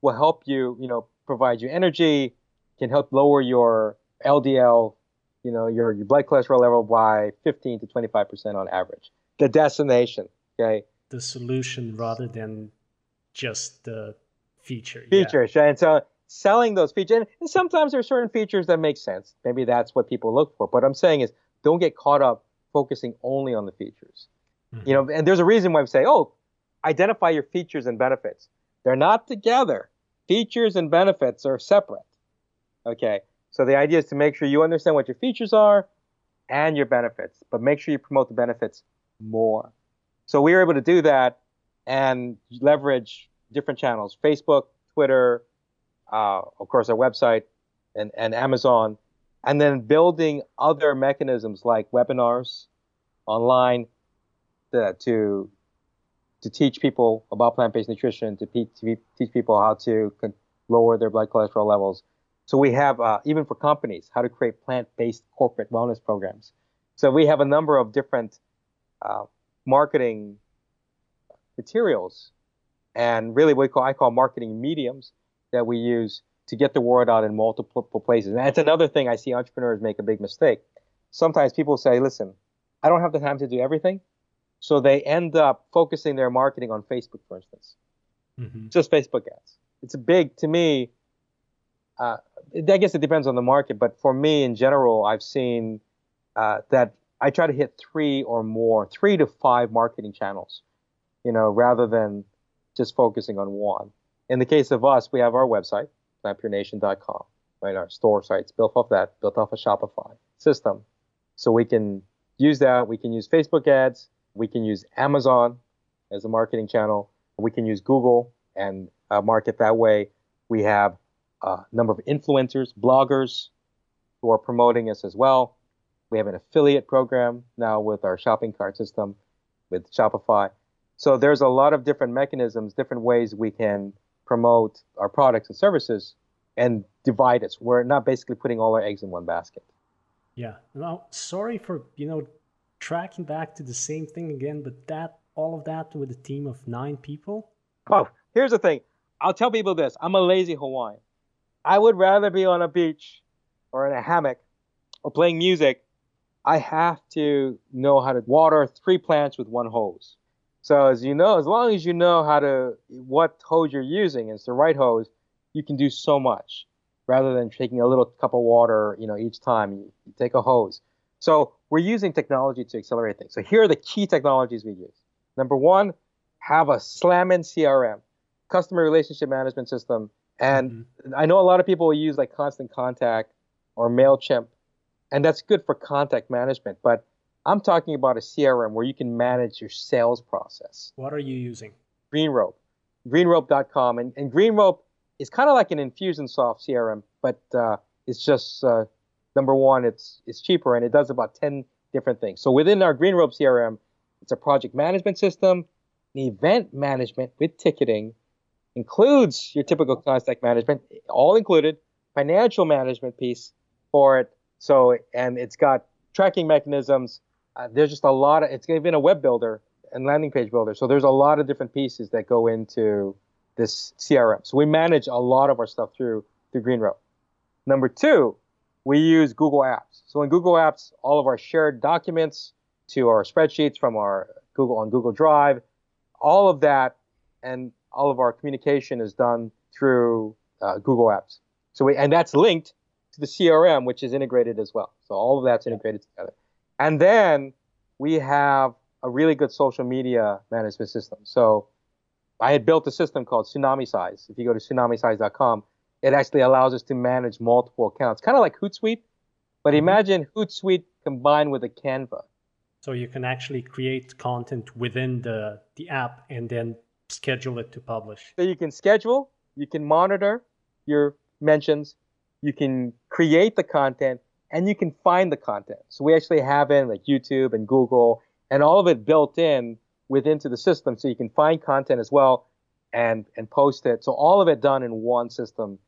will help you, you know, provide you energy, can help lower your LDL, you know, your, your blood cholesterol level by 15 to 25% on average. The destination, okay? The solution rather than just the feature. Features, yeah. And so selling those features, and sometimes there are certain features that make sense. Maybe that's what people look for. But I'm saying is don't get caught up focusing only on the features. Mm-hmm. You know, and there's a reason why we say, oh, identify your features and benefits. They're not together. Features and benefits are separate. Okay. So the idea is to make sure you understand what your features are and your benefits, but make sure you promote the benefits more. So we were able to do that and leverage different channels, Facebook, Twitter, uh, of course, our website and, and Amazon, and then building other mechanisms like webinars online to, to, to teach people about plant-based nutrition, to, to teach people how to lower their blood cholesterol levels, so we have, uh, even for companies, how to create plant-based corporate wellness programs. So we have a number of different uh, marketing materials and really what I call marketing mediums that we use to get the word out in multiple places. And that's another thing I see entrepreneurs make a big mistake. sometimes people say, listen, I don't have the time to do everything. So they end up focusing their marketing on Facebook, for instance, mm-hmm. just Facebook ads. It's a big, to me, uh, I guess it depends on the market, but for me in general, I've seen uh, that I try to hit three or more, three to five marketing channels, you know, rather than just focusing on one. In the case of us, we have our website, plantpurenation.com, right? Our store sites built off that, built off a Shopify system. So we can use that. We can use Facebook ads. We can use Amazon as a marketing channel. We can use Google and uh, market that way. We have a number of influencers, bloggers who are promoting us as well. We have an affiliate program now with our shopping cart system with Shopify. So there's a lot of different mechanisms, different ways we can promote our products and services and divide us. We're not basically putting all our eggs in one basket. Yeah. Now, sorry for, you know, tracking back to the same thing again, but that all of that with a team of nine people? Oh, here's the thing. I'll tell people this. I'm a lazy Hawaiian. I would rather be on a beach or in a hammock or playing music. I have to know how to water three plants with one hose. So as you know, as long as you know how to what hose you're using, it's the right hose, you can do so much rather than taking a little cup of water, you know, each time you, you take a hose. So we're using technology to accelerate things. So here are the key technologies we use. Number one, have a slam in CRM, customer relationship management system and mm-hmm. I know a lot of people will use like Constant Contact or MailChimp, and that's good for contact management. But I'm talking about a CRM where you can manage your sales process. What are you using? GreenRope, greenrope.com. And, and GreenRope is kind of like an Infusionsoft CRM, but uh, it's just uh, number one, it's, it's cheaper and it does about 10 different things. So within our GreenRope CRM, it's a project management system, an event management with ticketing, includes your typical contact management, all included, financial management piece for it. So, and it's got tracking mechanisms. Uh, there's just a lot of, it's even a web builder and landing page builder. So there's a lot of different pieces that go into this CRM. So we manage a lot of our stuff through, through GreenRope. Number two, we use Google Apps. So in Google Apps, all of our shared documents to our spreadsheets from our Google on Google Drive, all of that, and all of our communication is done through uh, Google Apps. So we, and that's linked to the CRM, which is integrated as well. So all of that's integrated together. And then we have a really good social media management system. So I had built a system called Tsunami Size. If you go to tsunamisize.com, it actually allows us to manage multiple accounts, kind of like Hootsuite. But mm-hmm. imagine Hootsuite combined with a Canva. So you can actually create content within the, the app and then schedule it to publish. So you can schedule, you can monitor your mentions, you can create the content, and you can find the content. So we actually have in like YouTube and Google and all of it built in within to the system so you can find content as well and and post it. So all of it done in one system.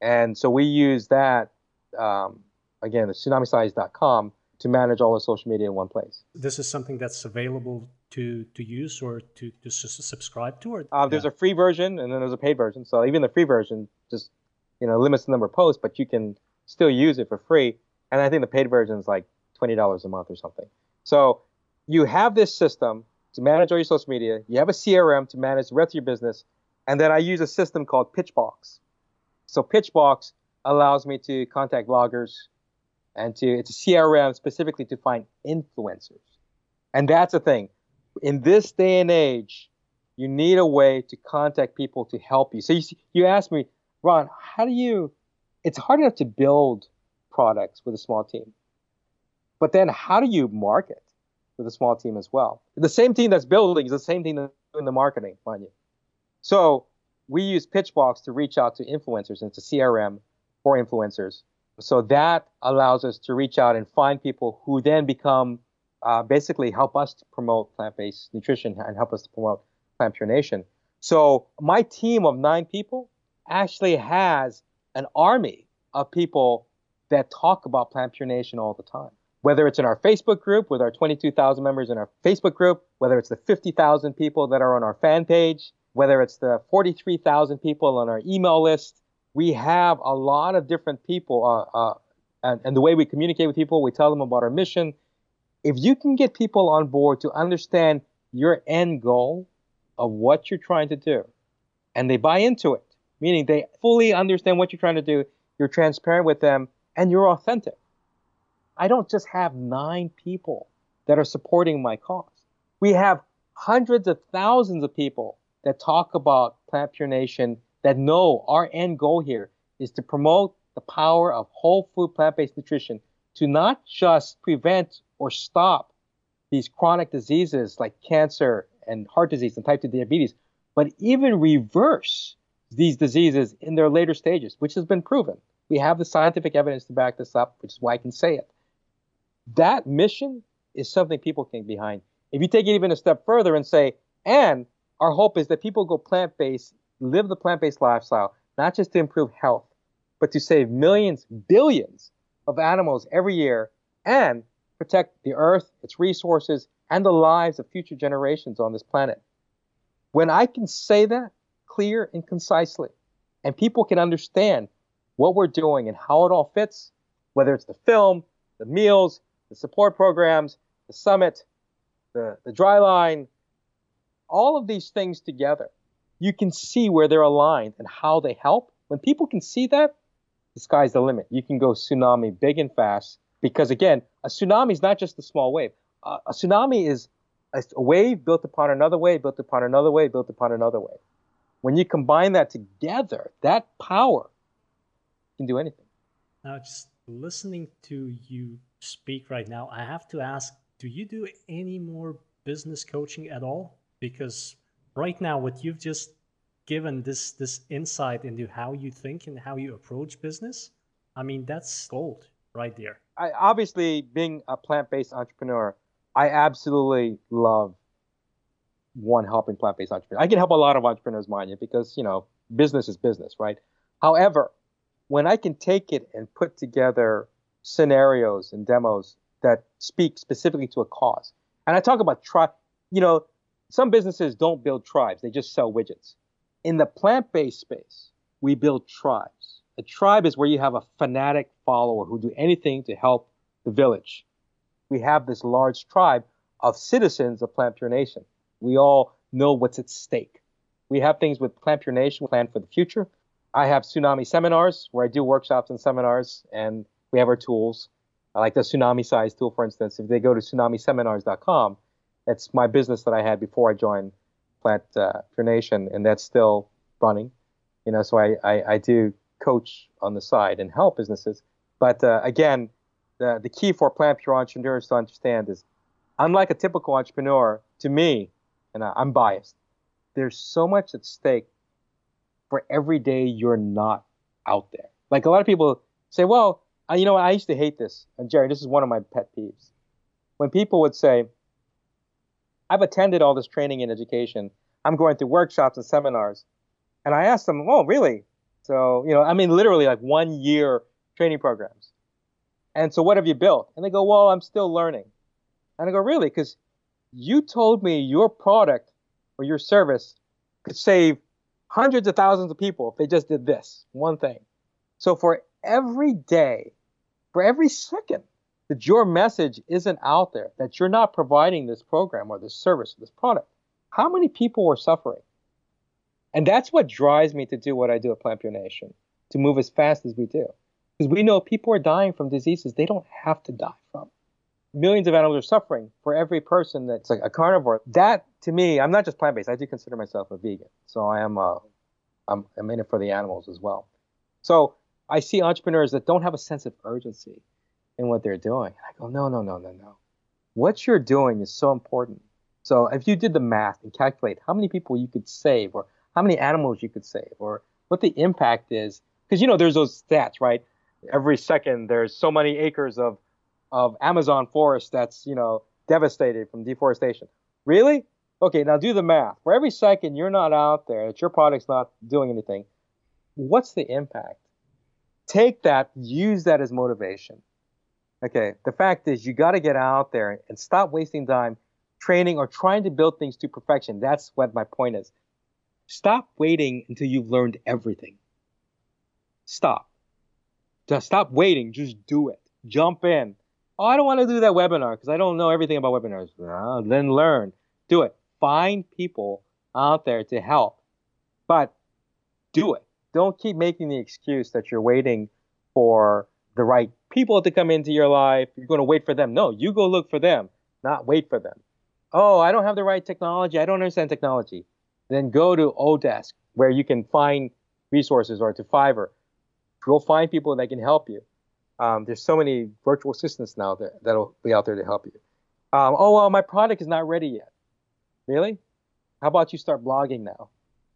And so we use that um, again, the tsunamisize.com to manage all the social media in one place. This is something that's available to to use or to, to subscribe to? Or uh, there's yeah. a free version and then there's a paid version. So even the free version just you know limits the number of posts, but you can still use it for free. And I think the paid version is like twenty dollars a month or something. So you have this system to manage all your social media. You have a CRM to manage the rest of your business, and then I use a system called Pitchbox. So Pitchbox allows me to contact bloggers and to it's a CRM specifically to find influencers. And that's the thing in this day and age, you need a way to contact people to help you. So you, you asked me, Ron, how do you, it's hard enough to build products with a small team. But then how do you market with a small team as well? The same team that's building is the same team that's doing the marketing, mind you. So we use Pitchbox to reach out to influencers, and a CRM for influencers. So that allows us to reach out and find people who then become uh, basically help us to promote plant-based nutrition and help us to promote Plant Pure Nation. So my team of nine people actually has an army of people that talk about Plant Pure Nation all the time. Whether it's in our Facebook group with our 22,000 members in our Facebook group, whether it's the 50,000 people that are on our fan page, whether it's the 43,000 people on our email list, we have a lot of different people, uh, uh, and, and the way we communicate with people, we tell them about our mission. If you can get people on board to understand your end goal of what you're trying to do, and they buy into it, meaning they fully understand what you're trying to do, you're transparent with them, and you're authentic. I don't just have nine people that are supporting my cause. We have hundreds of thousands of people that talk about Plant Pure Nation that know our end goal here is to promote the power of whole food plant-based nutrition to not just prevent or stop these chronic diseases like cancer and heart disease and type 2 diabetes, but even reverse these diseases in their later stages, which has been proven. We have the scientific evidence to back this up, which is why I can say it. That mission is something people can get behind. If you take it even a step further and say, and our hope is that people go plant based, live the plant based lifestyle, not just to improve health, but to save millions, billions of animals every year and protect the earth, its resources, and the lives of future generations on this planet. When I can say that clear and concisely, and people can understand what we're doing and how it all fits, whether it's the film, the meals, the support programs, the summit, the, the dry line, all of these things together, you can see where they're aligned and how they help. When people can see that, the sky's the limit. You can go tsunami big and fast because again, a tsunami is not just a small wave. Uh, a tsunami is a, a wave built upon another wave, built upon another wave, built upon another wave. When you combine that together, that power can do anything. Now, just listening to you speak right now, I have to ask do you do any more business coaching at all? Because right now, what you've just given this this insight into how you think and how you approach business, I mean that's gold right there. I obviously being a plant-based entrepreneur, I absolutely love one helping plant-based entrepreneur. I can help a lot of entrepreneurs, mind you, because you know business is business, right? However, when I can take it and put together scenarios and demos that speak specifically to a cause, and I talk about try, you know, some businesses don't build tribes; they just sell widgets. In the plant-based space, we build tribes. A tribe is where you have a fanatic follower who do anything to help the village. We have this large tribe of citizens of Plant Pure Nation we all know what's at stake. We have things with Plant Pure Nation planned for the future. I have tsunami seminars where I do workshops and seminars, and we have our tools. I like the tsunami size tool, for instance. If they go to tsunamiseminars.com, it's my business that I had before I joined Plant uh, Pure Nation, and that's still running. You know, so I, I, I do coach on the side and help businesses. But uh, again, the, the key for Plant Pure entrepreneurs to understand is, unlike a typical entrepreneur, to me, and I'm biased. There's so much at stake for every day you're not out there. Like a lot of people say, well, I, you know, I used to hate this. And Jerry, this is one of my pet peeves. When people would say, I've attended all this training and education. I'm going through workshops and seminars. And I asked them, oh, really? So, you know, I mean, literally like one year training programs. And so what have you built? And they go, well, I'm still learning. And I go, really? Because you told me your product or your service could save hundreds of thousands of people if they just did this one thing. So for every day, for every second that your message isn't out there, that you're not providing this program or this service or this product, how many people are suffering? And that's what drives me to do what I do at Plant Pure Nation, to move as fast as we do. Because we know people are dying from diseases they don't have to die from millions of animals are suffering for every person that's like a carnivore. That to me, I'm not just plant based. I do consider myself a vegan, so I am a, I'm, I'm in it for the animals as well. So I see entrepreneurs that don't have a sense of urgency in what they're doing. I go, no, no, no, no, no. What you're doing is so important. So if you did the math and calculate how many people you could save, or how many animals you could save, or what the impact is, because you know there's those stats, right? Every second there's so many acres of of Amazon forest that's, you know, devastated from deforestation. Really? Okay, now do the math. For every second you're not out there, that your product's not doing anything, what's the impact? Take that, use that as motivation. Okay, the fact is you got to get out there and stop wasting time training or trying to build things to perfection. That's what my point is. Stop waiting until you've learned everything. Stop Just stop waiting. Just do it. Jump in. Oh, I don't want to do that webinar because I don't know everything about webinars. Then learn. Do it. Find people out there to help. But do it. Don't keep making the excuse that you're waiting for the right people to come into your life. You're going to wait for them. No, you go look for them, not wait for them. Oh, I don't have the right technology. I don't understand technology. Then go to Odesk where you can find resources or to Fiverr. You'll find people that can help you. Um, there's so many virtual assistants now that, that'll be out there to help you. Um, oh, well, my product is not ready yet. Really? How about you start blogging now?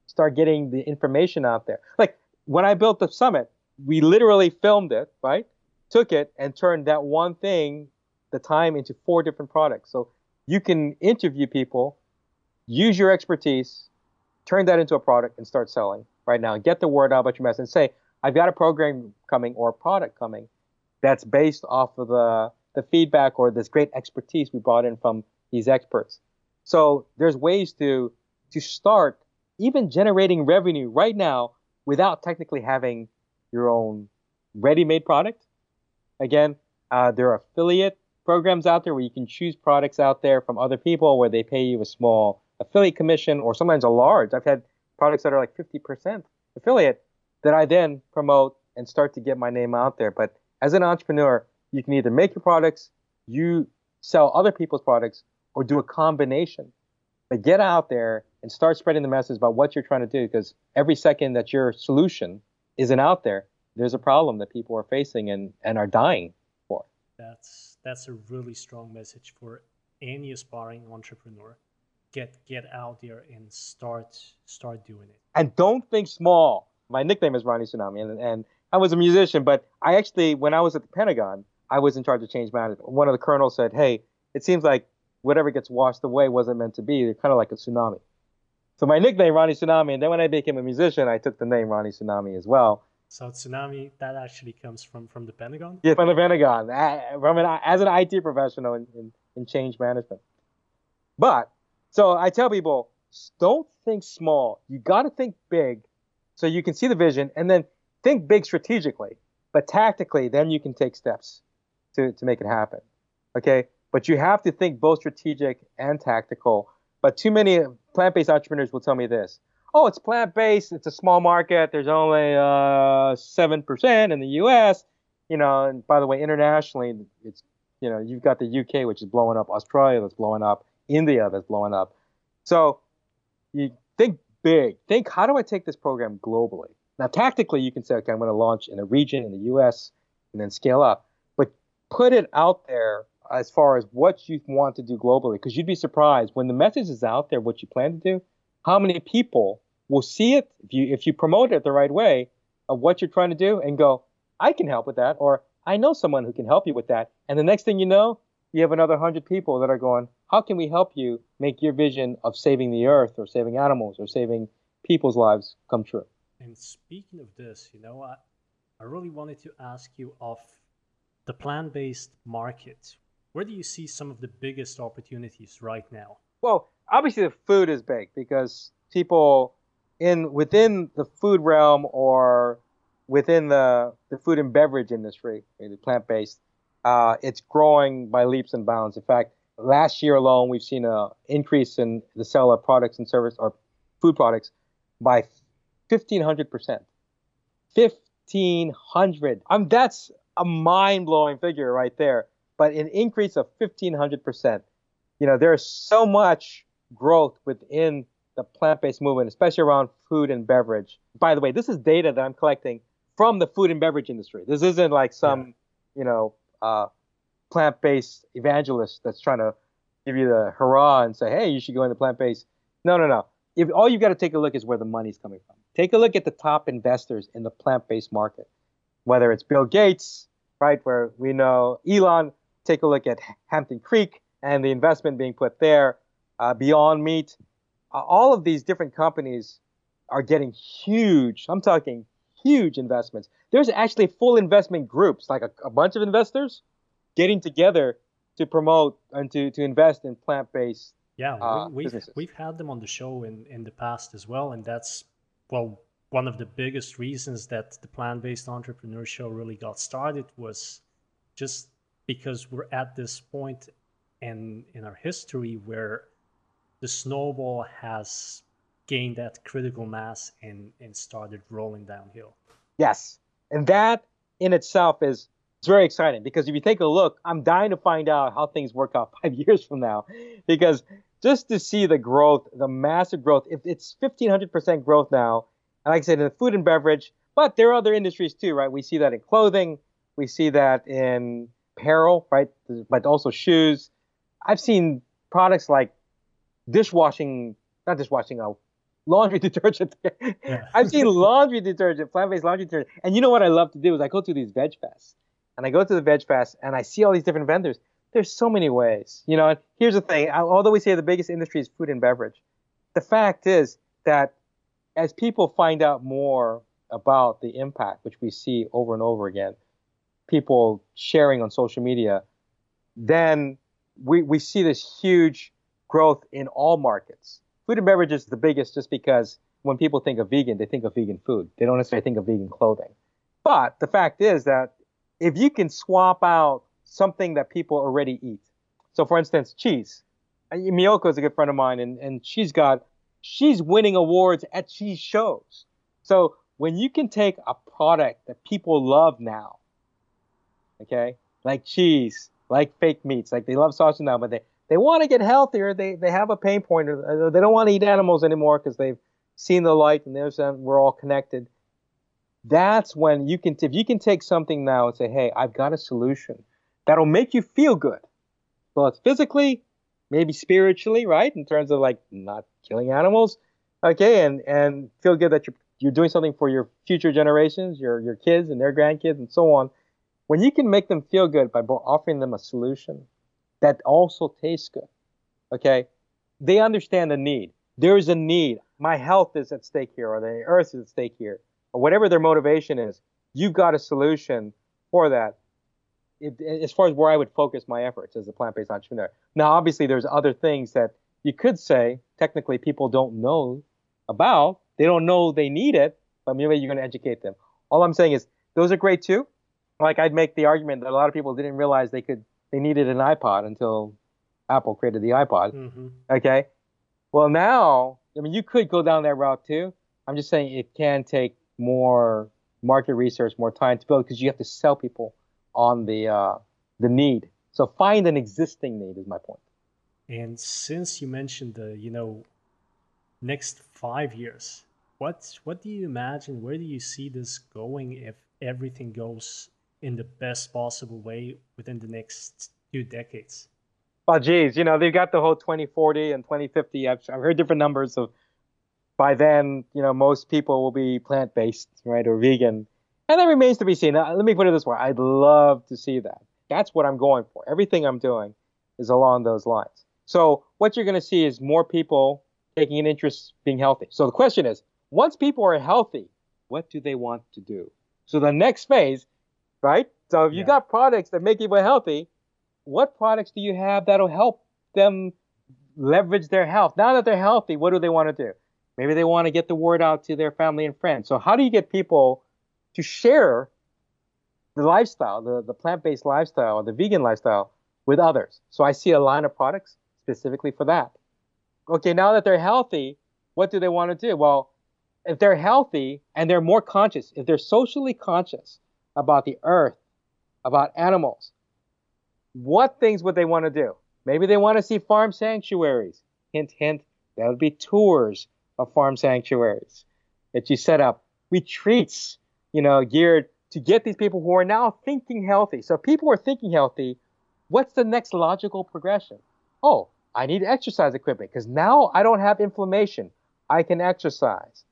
Start getting the information out there. Like when I built the summit, we literally filmed it, right? Took it and turned that one thing, the time, into four different products. So you can interview people, use your expertise, turn that into a product, and start selling right now. Get the word out about your message and say, I've got a program coming or a product coming that's based off of the, the feedback or this great expertise we brought in from these experts. So there's ways to to start even generating revenue right now without technically having your own ready-made product. Again, uh, there are affiliate programs out there where you can choose products out there from other people where they pay you a small affiliate commission or sometimes a large. I've had products that are like 50% affiliate that I then promote and start to get my name out there. But as an entrepreneur, you can either make your products, you sell other people's products, or do a combination. But get out there and start spreading the message about what you're trying to do because every second that your solution isn't out there, there's a problem that people are facing and, and are dying for. That's that's a really strong message for any aspiring entrepreneur. Get get out there and start start doing it. And don't think small. My nickname is Ronnie Tsunami, and, and I was a musician, but I actually, when I was at the Pentagon, I was in charge of change management. One of the colonels said, "Hey, it seems like whatever gets washed away wasn't meant to be. They're kind of like a tsunami." So my nickname Ronnie Tsunami, and then when I became a musician, I took the name Ronnie Tsunami as well. So tsunami that actually comes from from the Pentagon. Yeah, from the Pentagon. From an, as an IT professional in, in, in change management. But so I tell people, don't think small. You got to think big, so you can see the vision, and then think big strategically. But tactically, then you can take steps to to make it happen. Okay, but you have to think both strategic and tactical. But too many plant-based entrepreneurs will tell me this oh, it's plant based, it's a small market, there's only uh, seven uh, percent in the U.S. You know, and by the way, internationally, it's you know you've got the UK which is blowing up, Australia that's blowing up, India that's blowing up. So you think big. Think how do I take this program globally? Now, tactically, you can say, okay, I'm going to launch in a region in the U.S. and then scale up, but put it out there as far as what you want to do globally, because you'd be surprised when the message is out there, what you plan to do, how many people will see it if you if you promote it the right way of what you're trying to do and go, I can help with that, or I know someone who can help you with that. And the next thing you know, you have another hundred people that are going, How can we help you make your vision of saving the earth or saving animals or saving people's lives come true? And speaking of this, you know, I, I really wanted to ask you of the plant based market, where do you see some of the biggest opportunities right now? Well, obviously the food is big because people in within the food realm or within the, the food and beverage industry, the plant based, uh, it's growing by leaps and bounds. In fact, last year alone, we've seen an increase in the sale of products and service or food products by 1500 percent. 1500. I'm that's a mind blowing figure right there. But an increase of 1500 percent. You know, there's so much growth within the plant-based movement, especially around food and beverage. By the way, this is data that I'm collecting from the food and beverage industry. This isn't like some, yeah. you know, uh, plant-based evangelist that's trying to give you the hurrah and say, hey, you should go into plant-based. No, no, no. If all you've got to take a look is where the money's coming from. Take a look at the top investors in the plant-based market, whether it's Bill Gates, right, where we know Elon. Take a look at Hampton Creek and the investment being put there. Uh, Beyond Meat, uh, all of these different companies are getting huge, I'm talking huge investments. There's actually full investment groups, like a, a bunch of investors getting together to promote and to, to invest in plant based yeah, uh, we, have we've had them on the show in, in the past as well, and that's well one of the biggest reasons that the plant-based entrepreneur show really got started was just because we're at this point in in our history where the snowball has gained that critical mass and and started rolling downhill. Yes, and that in itself is it's very exciting because if you take a look, I'm dying to find out how things work out five years from now, because just to see the growth, the massive growth, if it's 1500% growth now, and like I said, in the food and beverage, but there are other industries too, right? We see that in clothing, we see that in apparel, right? But also shoes. I've seen products like dishwashing, not dishwashing, uh, laundry detergent. Yeah. I've seen laundry detergent, plant-based laundry detergent. And you know what I love to do is I go to these veg fests, and I go to the veg fest and I see all these different vendors. There's so many ways, you know. And here's the thing: although we say the biggest industry is food and beverage, the fact is that as people find out more about the impact, which we see over and over again, people sharing on social media, then we, we see this huge growth in all markets. Food and beverage is the biggest just because when people think of vegan, they think of vegan food. They don't necessarily think of vegan clothing. But the fact is that if you can swap out something that people already eat, so for instance, cheese. Uh, Miyoko is a good friend of mine, and, and she's got she's winning awards at cheese shows. So when you can take a product that people love now, okay, like cheese, like fake meats, like they love sausage now, but they they want to get healthier. They they have a pain point. Or they don't want to eat animals anymore because they've seen the light and there's we're all connected. That's when you can if you can take something now and say, hey, I've got a solution that'll make you feel good. both physically, maybe spiritually, right? In terms of like not killing animals, okay, and and feel good that you're you're doing something for your future generations, your your kids and their grandkids and so on. When you can make them feel good by offering them a solution that also tastes good. Okay? They understand the need. There is a need. My health is at stake here, or the earth is at stake here, or whatever their motivation is. You've got a solution for that. It, as far as where I would focus my efforts as a plant-based entrepreneur. Now, obviously, there's other things that you could say technically people don't know about. They don't know they need it, but maybe you're going to educate them. All I'm saying is those are great too. Like I'd make the argument that a lot of people didn't realize they could they needed an iPod until Apple created the iPod. Mm-hmm. Okay. Well, now, I mean, you could go down that route too. I'm just saying it can take more market research, more time to build because you have to sell people on the uh, the need. So find an existing need is my point. And since you mentioned the, you know, next five years, what what do you imagine? Where do you see this going if everything goes in the best possible way within the next two decades? Well, geez, you know, they've got the whole 2040 and 2050. I've, I've heard different numbers of by then, you know, most people will be plant based, right, or vegan. And that remains to be seen. Now, let me put it this way I'd love to see that. That's what I'm going for. Everything I'm doing is along those lines. So, what you're going to see is more people taking an interest being healthy. So, the question is once people are healthy, what do they want to do? So, the next phase right? So if you yeah. got products that make people healthy, what products do you have that'll help them leverage their health? Now that they're healthy, what do they want to do? Maybe they want to get the word out to their family and friends. So how do you get people to share the lifestyle, the, the plant-based lifestyle, or the vegan lifestyle with others? So I see a line of products specifically for that. Okay, now that they're healthy, what do they want to do? Well, if they're healthy and they're more conscious, if they're socially conscious, about the earth, about animals. What things would they want to do? Maybe they want to see farm sanctuaries. Hint, hint, that would be tours of farm sanctuaries that you set up, retreats, you know, geared to get these people who are now thinking healthy. So people are thinking healthy. What's the next logical progression? Oh, I need exercise equipment because now I don't have inflammation. I can exercise.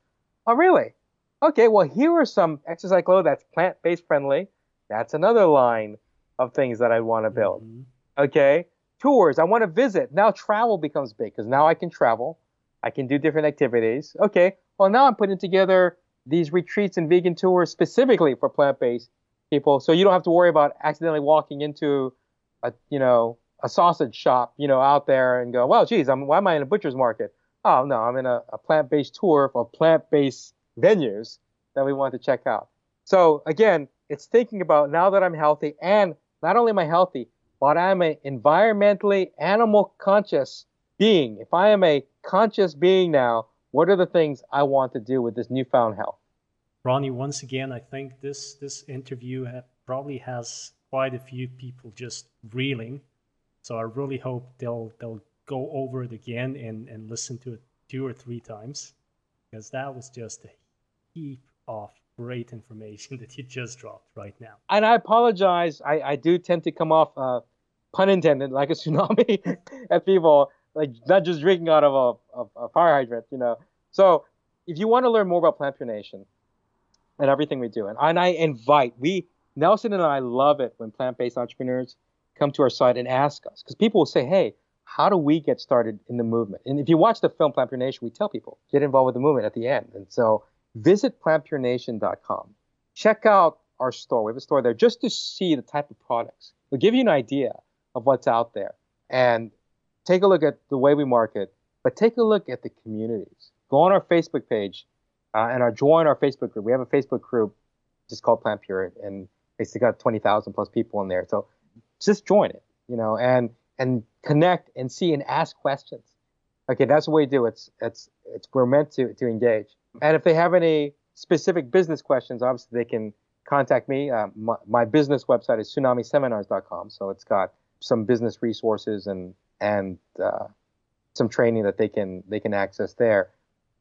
Oh, really? Okay, well, here are some exercise clothes that's plant based friendly. That's another line of things that I want to build. Mm-hmm. Okay, tours. I want to visit. Now travel becomes big because now I can travel. I can do different activities. Okay, well, now I'm putting together these retreats and vegan tours specifically for plant based people. So you don't have to worry about accidentally walking into a, you know, a sausage shop, you know, out there and go, well, geez, I'm, why am I in a butcher's market? Oh, no, I'm in a, a plant based tour for plant based venues that we want to check out. So again, it's thinking about now that I'm healthy and not only am I healthy, but I'm an environmentally animal conscious being. If I am a conscious being now, what are the things I want to do with this newfound health? Ronnie, once again, I think this this interview probably has quite a few people just reeling. So I really hope they'll they'll go over it again and, and listen to it two or three times because that was just a heap of great information that you just dropped right now. And I apologize. I, I do tend to come off, uh, pun intended, like a tsunami at people, like not just drinking out of a, a, a fire hydrant, you know. So if you want to learn more about Plant Pure Nation and everything we do, and, and I invite, we, Nelson and I love it when plant based entrepreneurs come to our site and ask us, because people will say, hey, how do we get started in the movement? And if you watch the film Plant Pure Nation, we tell people get involved with the movement at the end. And so visit plantpurenation.com. Check out our store. We have a store there just to see the type of products. We'll give you an idea of what's out there and take a look at the way we market, but take a look at the communities. Go on our Facebook page uh, and our, join our Facebook group. We have a Facebook group just called Plant Pure and basically got 20,000 plus people in there. So just join it, you know, and and connect and see and ask questions. Okay, that's what we do. It's it's it's we're meant to to engage. And if they have any specific business questions, obviously they can contact me. Uh, my, my, business website is tsunamiseminars.com, so it's got some business resources and and uh, some training that they can they can access there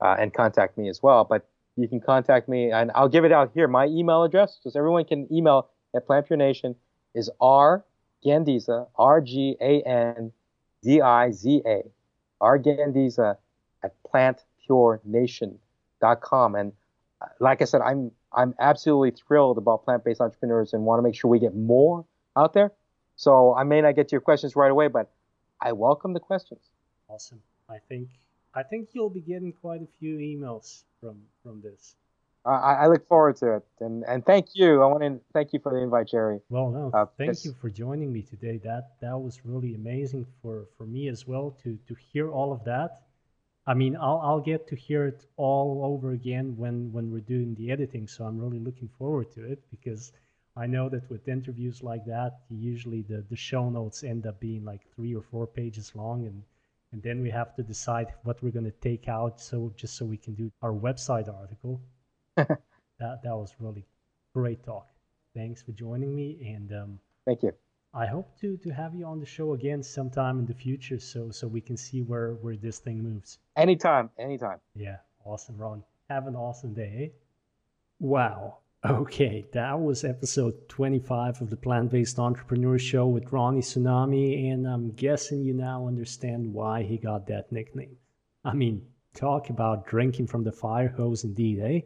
uh, and contact me as well. But you can contact me, and I'll give it out here. My email address, just everyone can email at Plant Nation, is r Gandiza, R G A N D I Z A, R Gandiza at plantpurenation.com. And uh, like I said, I'm I'm absolutely thrilled about plant-based entrepreneurs and want to make sure we get more out there. So I may not get to your questions right away, but I welcome the questions. Awesome. I think I think you'll be getting quite a few emails from from this. I, I, look forward to it, and and thank you. I want to thank you for the invite, Jerry. Well, no, uh, thank you for joining me today. That that was really amazing for for me as well to to hear all of that. I mean, I'll I'll get to hear it all over again when when we're doing the editing. So I'm really looking forward to it because I know that with interviews like that, usually the the show notes end up being like three or four pages long, and and then we have to decide what we're going to take out so just so we can do our website article that that was really great talk. Thanks for joining me, and um, thank you. I hope to to have you on the show again sometime in the future, so so we can see where where this thing moves. Anytime, anytime. Yeah, awesome, Ron. Have an awesome day. Eh? Wow. Okay, that was episode 25 of the Plant Based Entrepreneur Show with Ronnie Tsunami, and I'm guessing you now understand why he got that nickname. I mean, talk about drinking from the fire hose indeed, eh?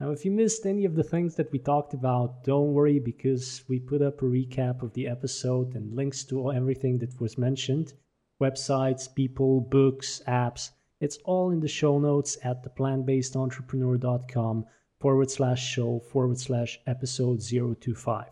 Now, if you missed any of the things that we talked about, don't worry because we put up a recap of the episode and links to everything that was mentioned websites, people, books, apps. It's all in the show notes at theplantbasedentrepreneur.com forward slash show forward slash episode 025.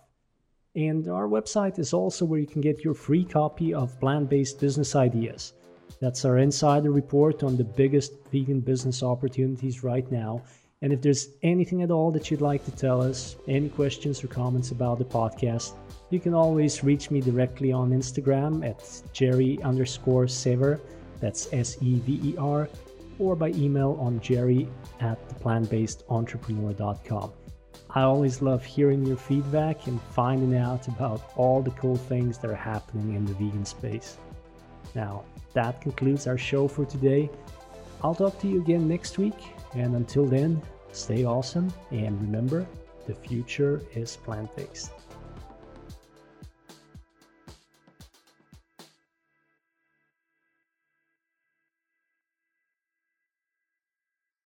And our website is also where you can get your free copy of Plant Based Business Ideas. That's our insider report on the biggest vegan business opportunities right now and if there's anything at all that you'd like to tell us, any questions or comments about the podcast, you can always reach me directly on Instagram at Jerry underscore Sever, that's S E V E R, or by email on jerry at theplantbasedentrepreneur.com. I always love hearing your feedback and finding out about all the cool things that are happening in the vegan space. Now, that concludes our show for today. I'll talk to you again next week and until then, stay awesome and remember the future is plant based.